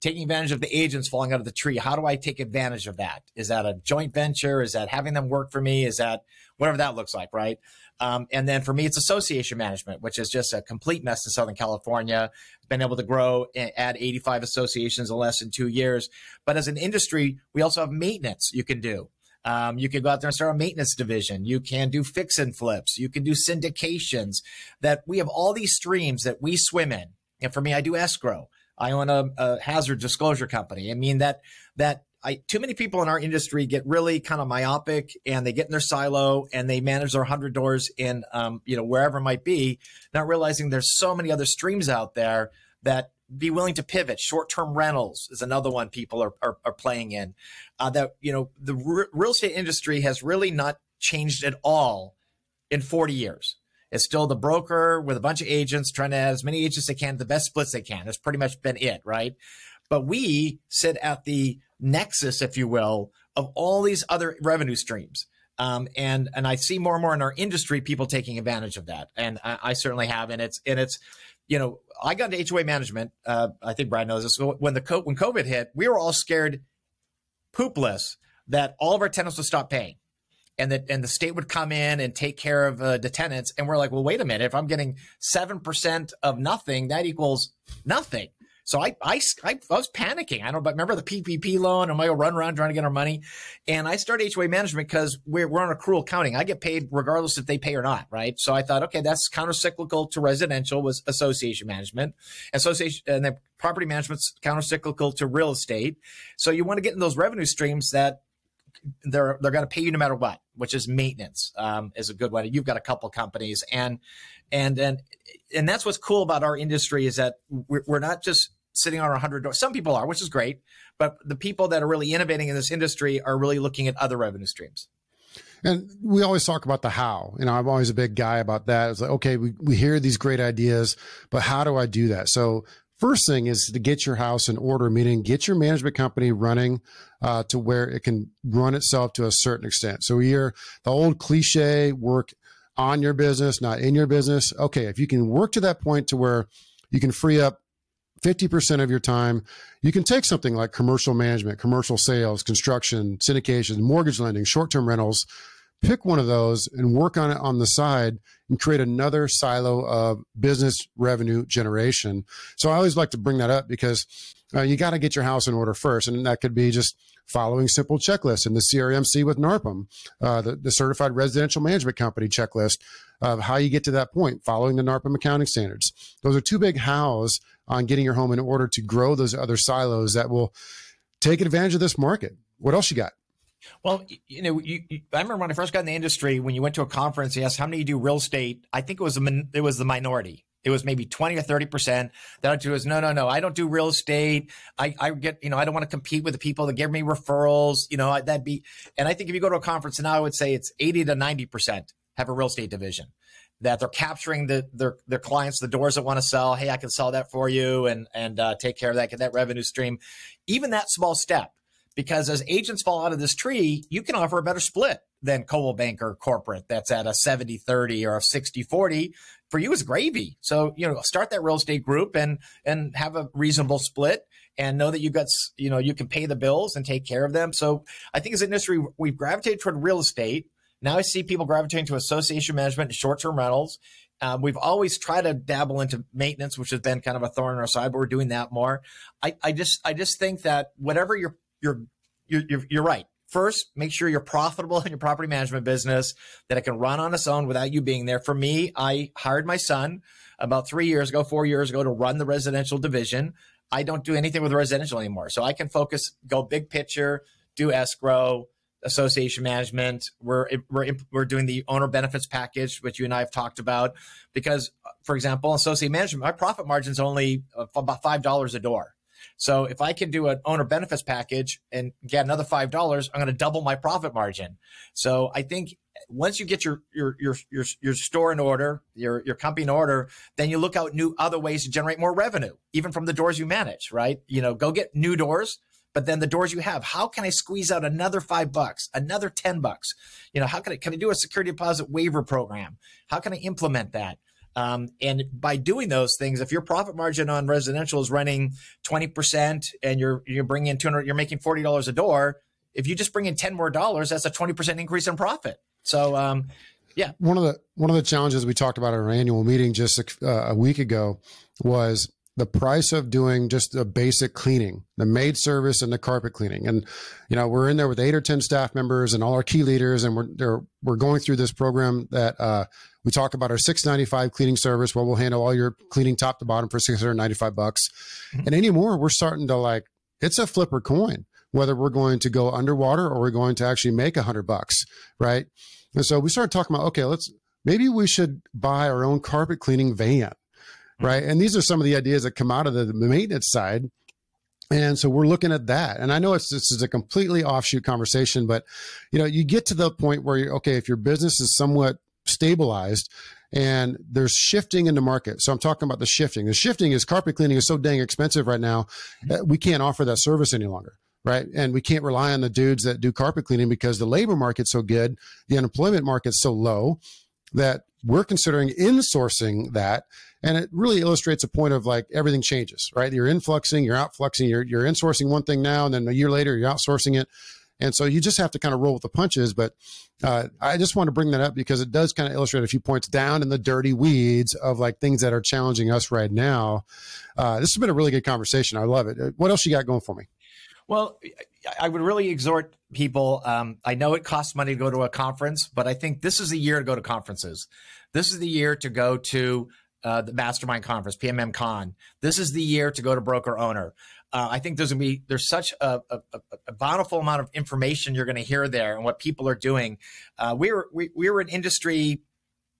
taking advantage of the agents falling out of the tree. How do I take advantage of that? Is that a joint venture? Is that having them work for me? Is that whatever that looks like, right? Um, and then for me, it's association management, which is just a complete mess in Southern California. Been able to grow and add 85 associations in less than two years. But as an industry, we also have maintenance you can do. Um, you can go out there and start a maintenance division. You can do fix and flips. You can do syndications. That we have all these streams that we swim in. And for me, I do escrow. I own a, a hazard disclosure company. I mean that that I, too many people in our industry get really kind of myopic and they get in their silo and they manage their hundred doors in, um, you know, wherever it might be, not realizing there's so many other streams out there that be willing to pivot. Short term rentals is another one people are, are, are playing in. Uh, that, you know, the r- real estate industry has really not changed at all in 40 years. It's still the broker with a bunch of agents trying to have as many agents they can, the best splits they can. That's pretty much been it, right? But we sit at the nexus, if you will, of all these other revenue streams. Um, and and I see more and more in our industry people taking advantage of that, and I, I certainly have. And it's and it's you know, I got into HOA management. Uh, I think Brad knows this. When the co- when COVID hit, we were all scared, poopless, that all of our tenants would stop paying, and that and the state would come in and take care of uh, the tenants. And we're like, well, wait a minute. If I'm getting seven percent of nothing, that equals nothing. So I, I, I, was panicking. I don't but remember the PPP loan and my run around trying to get our money. And I started HOA management because we're, we're on accrual accounting. I get paid regardless if they pay or not. Right. So I thought, okay, that's counter cyclical to residential was association management, association, and then property management's counter cyclical to real estate. So you want to get in those revenue streams that they're they're going to pay you no matter what, which is maintenance um, is a good one. You've got a couple companies, and and and and that's what's cool about our industry is that we're not just sitting on 100 doors. Some people are, which is great, but the people that are really innovating in this industry are really looking at other revenue streams. And we always talk about the how. You know, I'm always a big guy about that. It's like, okay, we, we hear these great ideas, but how do I do that? So first thing is to get your house in order, meaning get your management company running uh, to where it can run itself to a certain extent. So you're the old cliche work on your business, not in your business. Okay, if you can work to that point to where you can free up 50% of your time, you can take something like commercial management, commercial sales, construction, syndication, mortgage lending, short term rentals. Pick one of those and work on it on the side and create another silo of business revenue generation. So I always like to bring that up because uh, you got to get your house in order first. And that could be just following simple checklists in the CRMC with NARPM, uh, the, the Certified Residential Management Company checklist of how you get to that point, following the NARPM accounting standards. Those are two big hows on getting your home in order to grow those other silos that will take advantage of this market. What else you got? Well, you know, you, you, I remember when I first got in the industry, when you went to a conference, you asked how many you do real estate. I think it was a, it was the minority. It was maybe 20 or 30%. The other two was, no, no, no, I don't do real estate. I, I get, you know, I don't want to compete with the people that give me referrals. You know, that'd be, and I think if you go to a conference now, I would say it's 80 to 90% have a real estate division that they're capturing the, their, their clients, the doors that want to sell. Hey, I can sell that for you and, and uh, take care of that, get that revenue stream. Even that small step, because as agents fall out of this tree, you can offer a better split than Coldwell Banker corporate that's at a 70 30 or a 60 40 for you is gravy. So, you know, start that real estate group and, and have a reasonable split and know that you got, you know, you can pay the bills and take care of them. So I think as an industry, we've gravitated toward real estate. Now I see people gravitating to association management and short-term rentals. Uh, we've always tried to dabble into maintenance, which has been kind of a thorn in our side, but we're doing that more. I, I just, I just think that whatever you're, you're, you're, you're right. First, make sure you're profitable in your property management business, that it can run on its own without you being there. For me, I hired my son about three years ago, four years ago to run the residential division. I don't do anything with residential anymore. So I can focus, go big picture, do escrow, association management. We're, we're, we're doing the owner benefits package, which you and I have talked about. Because, for example, associate management, my profit margin is only uh, about $5 a door. So if I can do an owner benefits package and get another five dollars, I'm going to double my profit margin. So I think once you get your your your your, your store in order, your your company in order, then you look out new other ways to generate more revenue, even from the doors you manage. Right? You know, go get new doors. But then the doors you have, how can I squeeze out another five bucks, another 10 bucks? You know, how can I, can I do a security deposit waiver program? How can I implement that? Um, and by doing those things, if your profit margin on residential is running 20% and you're, you're bringing in 200, you're making $40 a door. If you just bring in 10 more dollars, that's a 20% increase in profit. So, um, yeah. One of the, one of the challenges we talked about at our annual meeting just a, uh, a week ago was the price of doing just the basic cleaning, the maid service and the carpet cleaning. And, you know, we're in there with eight or 10 staff members and all our key leaders. And we're, we're going through this program that, uh, we talk about our 695 cleaning service where we'll handle all your cleaning top to bottom for 695 bucks. Mm-hmm. And anymore, we're starting to like, it's a flipper coin, whether we're going to go underwater or we're going to actually make a hundred bucks. Right. And so we started talking about, okay, let's, maybe we should buy our own carpet cleaning van. Mm-hmm. Right. And these are some of the ideas that come out of the, the maintenance side. And so we're looking at that. And I know it's this is a completely offshoot conversation, but you know, you get to the point where you're okay, if your business is somewhat stabilized and there's shifting in the market. So I'm talking about the shifting. The shifting is carpet cleaning is so dang expensive right now. we can't offer that service any longer. Right. And we can't rely on the dudes that do carpet cleaning because the labor market's so good. The unemployment market's so low that we're considering insourcing that. And it really illustrates a point of like everything changes, right? You're influxing, you're outfluxing, you're, you're insourcing one thing now, and then a year later, you're outsourcing it. And so you just have to kind of roll with the punches. But uh, I just want to bring that up because it does kind of illustrate a few points down in the dirty weeds of like things that are challenging us right now. Uh, this has been a really good conversation. I love it. What else you got going for me? Well, I would really exhort people. Um, I know it costs money to go to a conference, but I think this is the year to go to conferences. This is the year to go to uh, the Mastermind Conference, PMM Con. This is the year to go to Broker Owner. Uh, I think there's to be there's such a, a, a, bountiful amount of information you're to hear there and what people are doing. Uh, we were we, we were an industry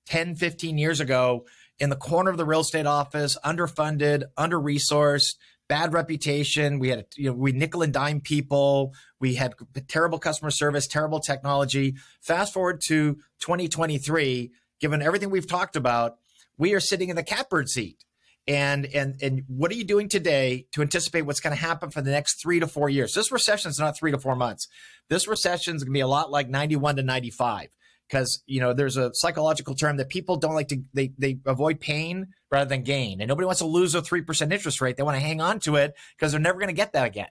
10, 15 years ago in the corner of the real estate office, underfunded, under resourced, bad reputation. We had you know we nickel and dime people. We had terrible customer service, terrible technology. Fast forward to 2023, given everything we've talked about, we are sitting in the catbird seat and and and what are you doing today to anticipate what's going to happen for the next three to four years this recession is not three to four months this recession is going to be a lot like 91 to 95 because you know there's a psychological term that people don't like to they they avoid pain rather than gain. And nobody wants to lose a 3% interest rate. They want to hang on to it because they're never going to get that again.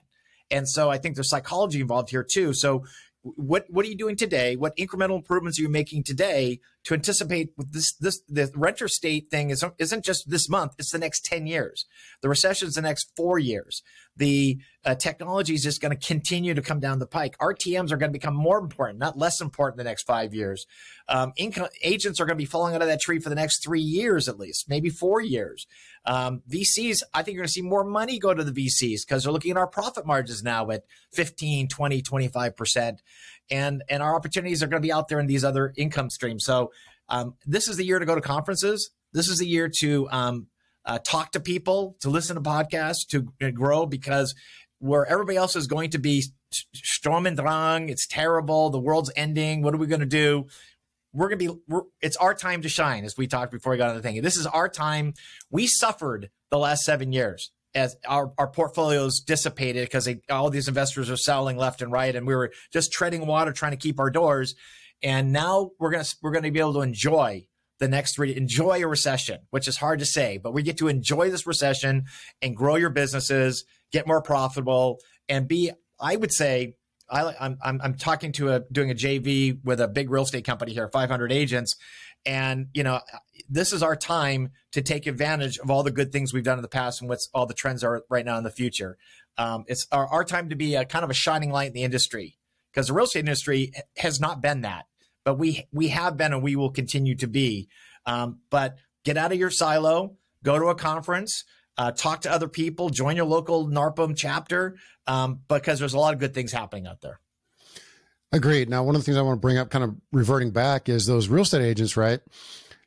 And so i think there's psychology involved here too. So what what are you doing today? What incremental improvements are you making today to anticipate this this the renter state thing is isn't just this month it's the next 10 years. The recession is the next 4 years. The uh, technology is just going to continue to come down the pike. Rtms are going to become more important not less important the next 5 years. Um, income agents are going to be falling out of that tree for the next 3 years at least maybe 4 years. Um, vcs i think you're going to see more money go to the vcs because they're looking at our profit margins now at 15 20 25% and and our opportunities are going to be out there in these other income streams. So um, this is the year to go to conferences. This is the year to um, uh, talk to people, to listen to podcasts, to grow because where everybody else is going to be storm and Drang, it's terrible, the world's ending. What are we going to do? We're going to be, it's our time to shine, as we talked before we got on the thing. This is our time. We suffered the last seven years as our, our portfolios dissipated because all these investors are selling left and right, and we were just treading water trying to keep our doors. And now we're gonna we're gonna be able to enjoy the next three, enjoy a recession, which is hard to say, but we get to enjoy this recession and grow your businesses, get more profitable, and be, I would say, I, am I'm, I'm talking to a, doing a JV with a big real estate company here, 500 agents. And, you know, this is our time to take advantage of all the good things we've done in the past and what's all the trends are right now in the future. Um, it's our, our time to be a kind of a shining light in the industry because the real estate industry has not been that but we we have been and we will continue to be. Um, but get out of your silo, go to a conference, uh, talk to other people, join your local NARPM chapter, um, because there's a lot of good things happening out there. Agreed. Now, one of the things I want to bring up, kind of reverting back, is those real estate agents, right?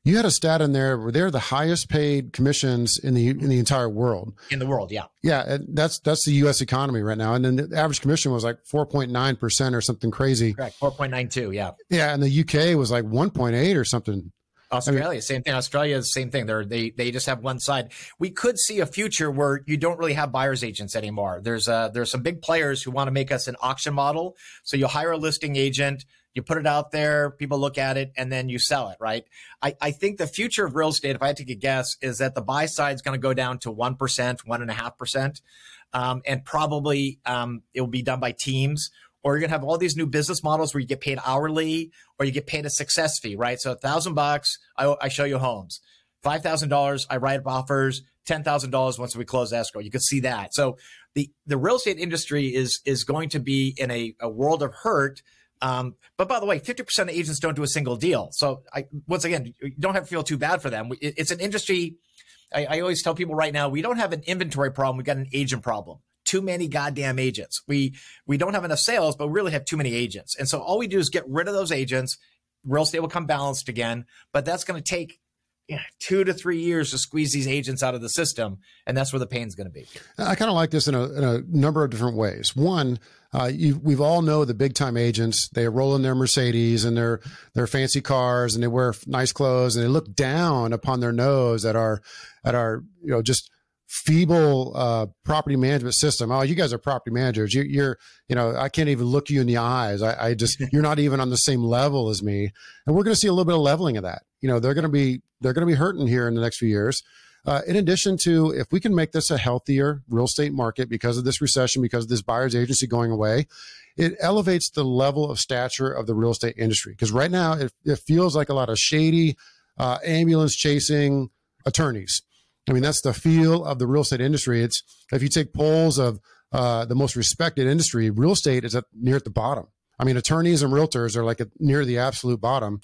You had a stat in there where they're the highest paid commissions in the in the entire world. In the world, yeah, yeah. That's that's the U.S. economy right now, and then the average commission was like four point nine percent or something crazy. Correct, four point nine two. Yeah, yeah, and the U.K. was like one point eight or something. Australia, I mean, same thing. Australia is the same thing. They're, they they just have one side. We could see a future where you don't really have buyers agents anymore. There's uh there's some big players who want to make us an auction model. So you hire a listing agent, you put it out there, people look at it, and then you sell it, right? I, I think the future of real estate, if I had to take a guess, is that the buy side is going to go down to 1%, 1.5%. Um, and probably um, it will be done by teams or you're going to have all these new business models where you get paid hourly or you get paid a success fee, right? So a thousand bucks, I show you homes. Five thousand dollars, I write up offers. Ten thousand dollars once we close escrow. You could see that. So the the real estate industry is is going to be in a, a world of hurt um, but by the way, 50% of agents don't do a single deal. So I, once again, you don't have to feel too bad for them. it's an industry. I, I always tell people right now, we don't have an inventory problem. We got an agent problem. Too many goddamn agents. We, we don't have enough sales, but we really have too many agents. And so all we do is get rid of those agents. Real estate will come balanced again, but that's going to take yeah, two to three years to squeeze these agents out of the system, and that's where the pain's going to be. I kind of like this in a, in a number of different ways. One, uh, we've all know the big time agents. They roll in their Mercedes and their their fancy cars, and they wear nice clothes, and they look down upon their nose at our at our you know just feeble uh, property management system. Oh, you guys are property managers. You, are you know, I can't even look you in the eyes. I, I just, you're not even on the same level as me. And we're going to see a little bit of leveling of that. You know, they're going to be, they're going to be hurting here in the next few years. Uh, in addition to, if we can make this a healthier real estate market because of this recession, because of this buyer's agency going away, it elevates the level of stature of the real estate industry. Because right now, it, it feels like a lot of shady, uh, ambulance chasing attorneys I mean, that's the feel of the real estate industry. It's if you take polls of uh, the most respected industry, real estate is at near at the bottom. I mean, attorneys and realtors are like near the absolute bottom.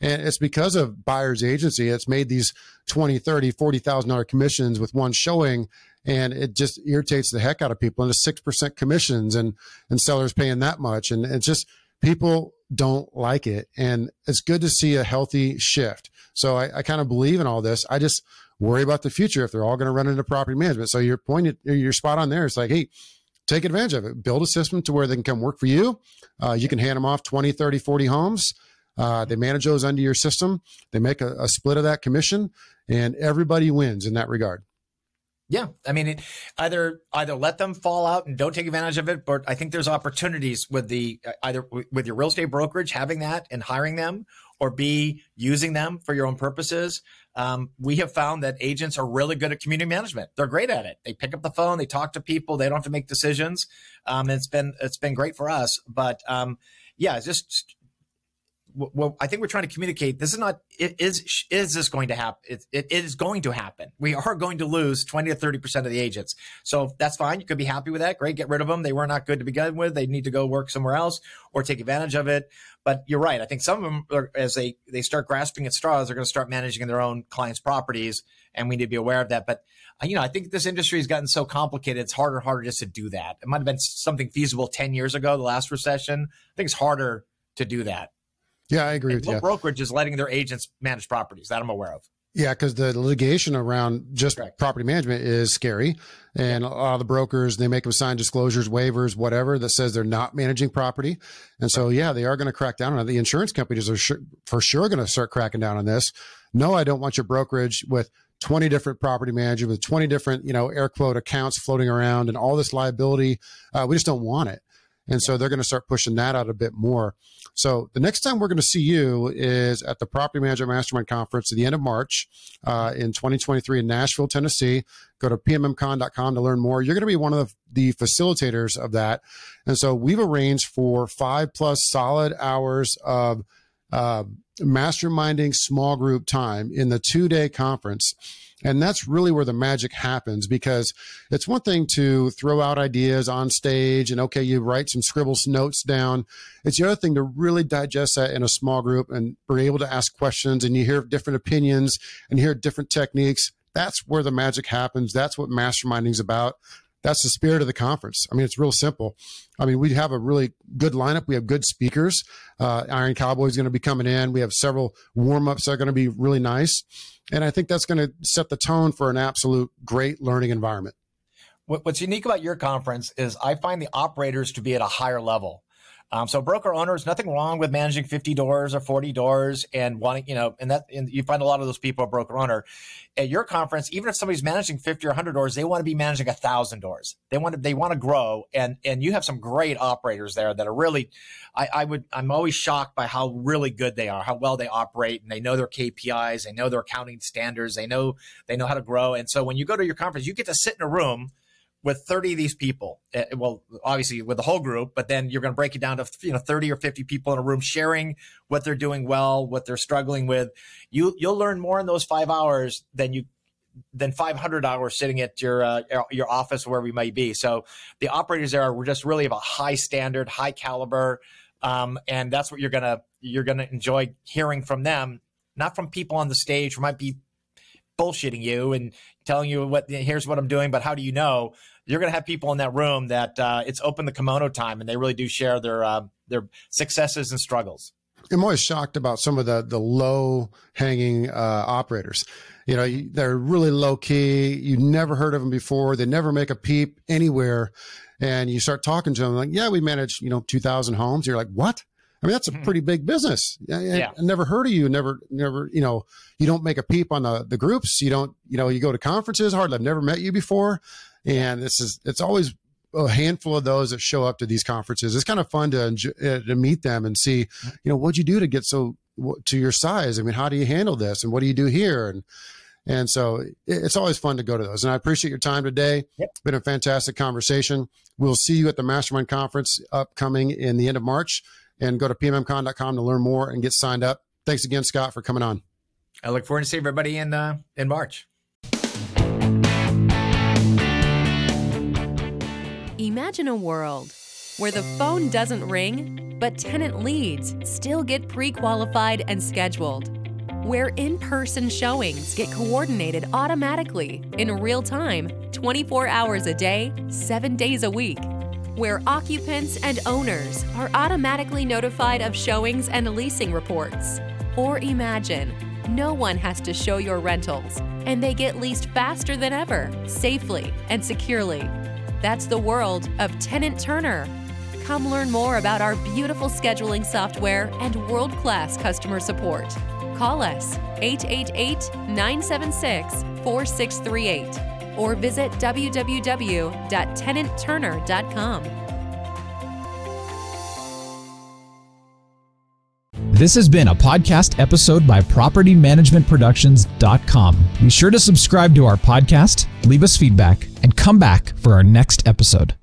And it's because of buyer's agency. It's made these 20, 30, $40,000 commissions with one showing. And it just irritates the heck out of people. And it's 6% commissions and, and sellers paying that much. And it's just people don't like it. And it's good to see a healthy shift. So I, I kind of believe in all this. I just worry about the future if they're all going to run into property management. So your point, your spot on there is like, hey, take advantage of it. Build a system to where they can come work for you. Uh, you can hand them off 20, 30, 40 homes. Uh, they manage those under your system. They make a, a, split of that commission, and everybody wins in that regard. Yeah, I mean, it, either either let them fall out and don't take advantage of it, but I think there's opportunities with the either with your real estate brokerage having that and hiring them, or B using them for your own purposes. Um, we have found that agents are really good at community management. They're great at it. They pick up the phone, they talk to people, they don't have to make decisions. Um, it's been it's been great for us. But um, yeah, just well, I think we're trying to communicate. This is not. It is is this going to happen? It, it, is going to happen. We are going to lose twenty to thirty percent of the agents. So that's fine. You could be happy with that. Great, get rid of them. They were not good to begin with. They need to go work somewhere else or take advantage of it. But you're right. I think some of them, are, as they they start grasping at straws, they're going to start managing their own clients' properties, and we need to be aware of that. But uh, you know, I think this industry has gotten so complicated. It's harder and harder just to do that. It might have been something feasible ten years ago, the last recession. I think it's harder to do that. Yeah, I agree and with you. Brokerage is letting their agents manage properties that I'm aware of. Yeah, because the litigation around just Correct. property management is scary, and a lot of the brokers they make them sign disclosures, waivers, whatever that says they're not managing property, and so yeah, they are going to crack down on it. The insurance companies are sure, for sure going to start cracking down on this. No, I don't want your brokerage with 20 different property managers with 20 different you know air quote accounts floating around and all this liability. Uh, we just don't want it. And so they're going to start pushing that out a bit more. So the next time we're going to see you is at the Property Manager Mastermind Conference at the end of March uh, in 2023 in Nashville, Tennessee. Go to pmmcon.com to learn more. You're going to be one of the, the facilitators of that. And so we've arranged for five plus solid hours of uh, masterminding small group time in the two day conference. And that's really where the magic happens because it's one thing to throw out ideas on stage and okay, you write some scribbles notes down. It's the other thing to really digest that in a small group and be able to ask questions and you hear different opinions and hear different techniques. That's where the magic happens. That's what masterminding is about that's the spirit of the conference. I mean, it's real simple. I mean, we have a really good lineup. We have good speakers. Uh, Iron Cowboy is going to be coming in. We have several warm ups that are going to be really nice. And I think that's going to set the tone for an absolute great learning environment. What's unique about your conference is I find the operators to be at a higher level. Um, so broker owners, nothing wrong with managing 50 doors or 40 doors and wanting, you know, and that and you find a lot of those people a broker owner. At your conference, even if somebody's managing 50 or 100 doors, they want to be managing a thousand doors. They want to they want to grow, and and you have some great operators there that are really, I, I would I'm always shocked by how really good they are, how well they operate, and they know their KPIs, they know their accounting standards, they know they know how to grow. And so when you go to your conference, you get to sit in a room with 30 of these people uh, well obviously with the whole group but then you're going to break it down to you know 30 or 50 people in a room sharing what they're doing well what they're struggling with. You you'll learn more in those 5 hours than you than 500 hours sitting at your uh, your office wherever you may be. So the operators there are just really of a high standard high caliber um, and that's what you're gonna you're gonna enjoy hearing from them not from people on the stage who might be bullshitting you and telling you what here's what I'm doing, but how do you know? You're going to have people in that room that uh, it's open the kimono time, and they really do share their uh, their successes and struggles. I'm always shocked about some of the the low hanging uh, operators. You know, they're really low key. You never heard of them before. They never make a peep anywhere. And you start talking to them like, yeah, we manage, you know, 2000 homes. You're like, what? I mean, that's a mm-hmm. pretty big business. I, yeah. I never heard of you. Never, never, you know, you don't make a peep on the, the groups. You don't, you know, you go to conferences hardly. I've never met you before. And this is, it's always a handful of those that show up to these conferences. It's kind of fun to, enjoy, uh, to meet them and see, mm-hmm. you know, what'd you do to get so to your size? I mean, how do you handle this? And what do you do here? And, and so it's always fun to go to those. And I appreciate your time today. Yep. Been a fantastic conversation. We'll see you at the Mastermind Conference upcoming in the end of March and go to pmmcon.com to learn more and get signed up. Thanks again, Scott, for coming on. I look forward to seeing everybody in uh, in March. Imagine a world where the phone doesn't ring, but tenant leads still get pre-qualified and scheduled. Where in-person showings get coordinated automatically in real time, 24 hours a day, 7 days a week where occupants and owners are automatically notified of showings and leasing reports. Or imagine no one has to show your rentals and they get leased faster than ever, safely and securely. That's the world of Tenant Turner. Come learn more about our beautiful scheduling software and world class customer support. Call us 888 976 4638 or visit www.tenantturner.com. This has been a podcast episode by PropertyManagementProductions.com. Be sure to subscribe to our podcast, leave us feedback, and come back for our next episode.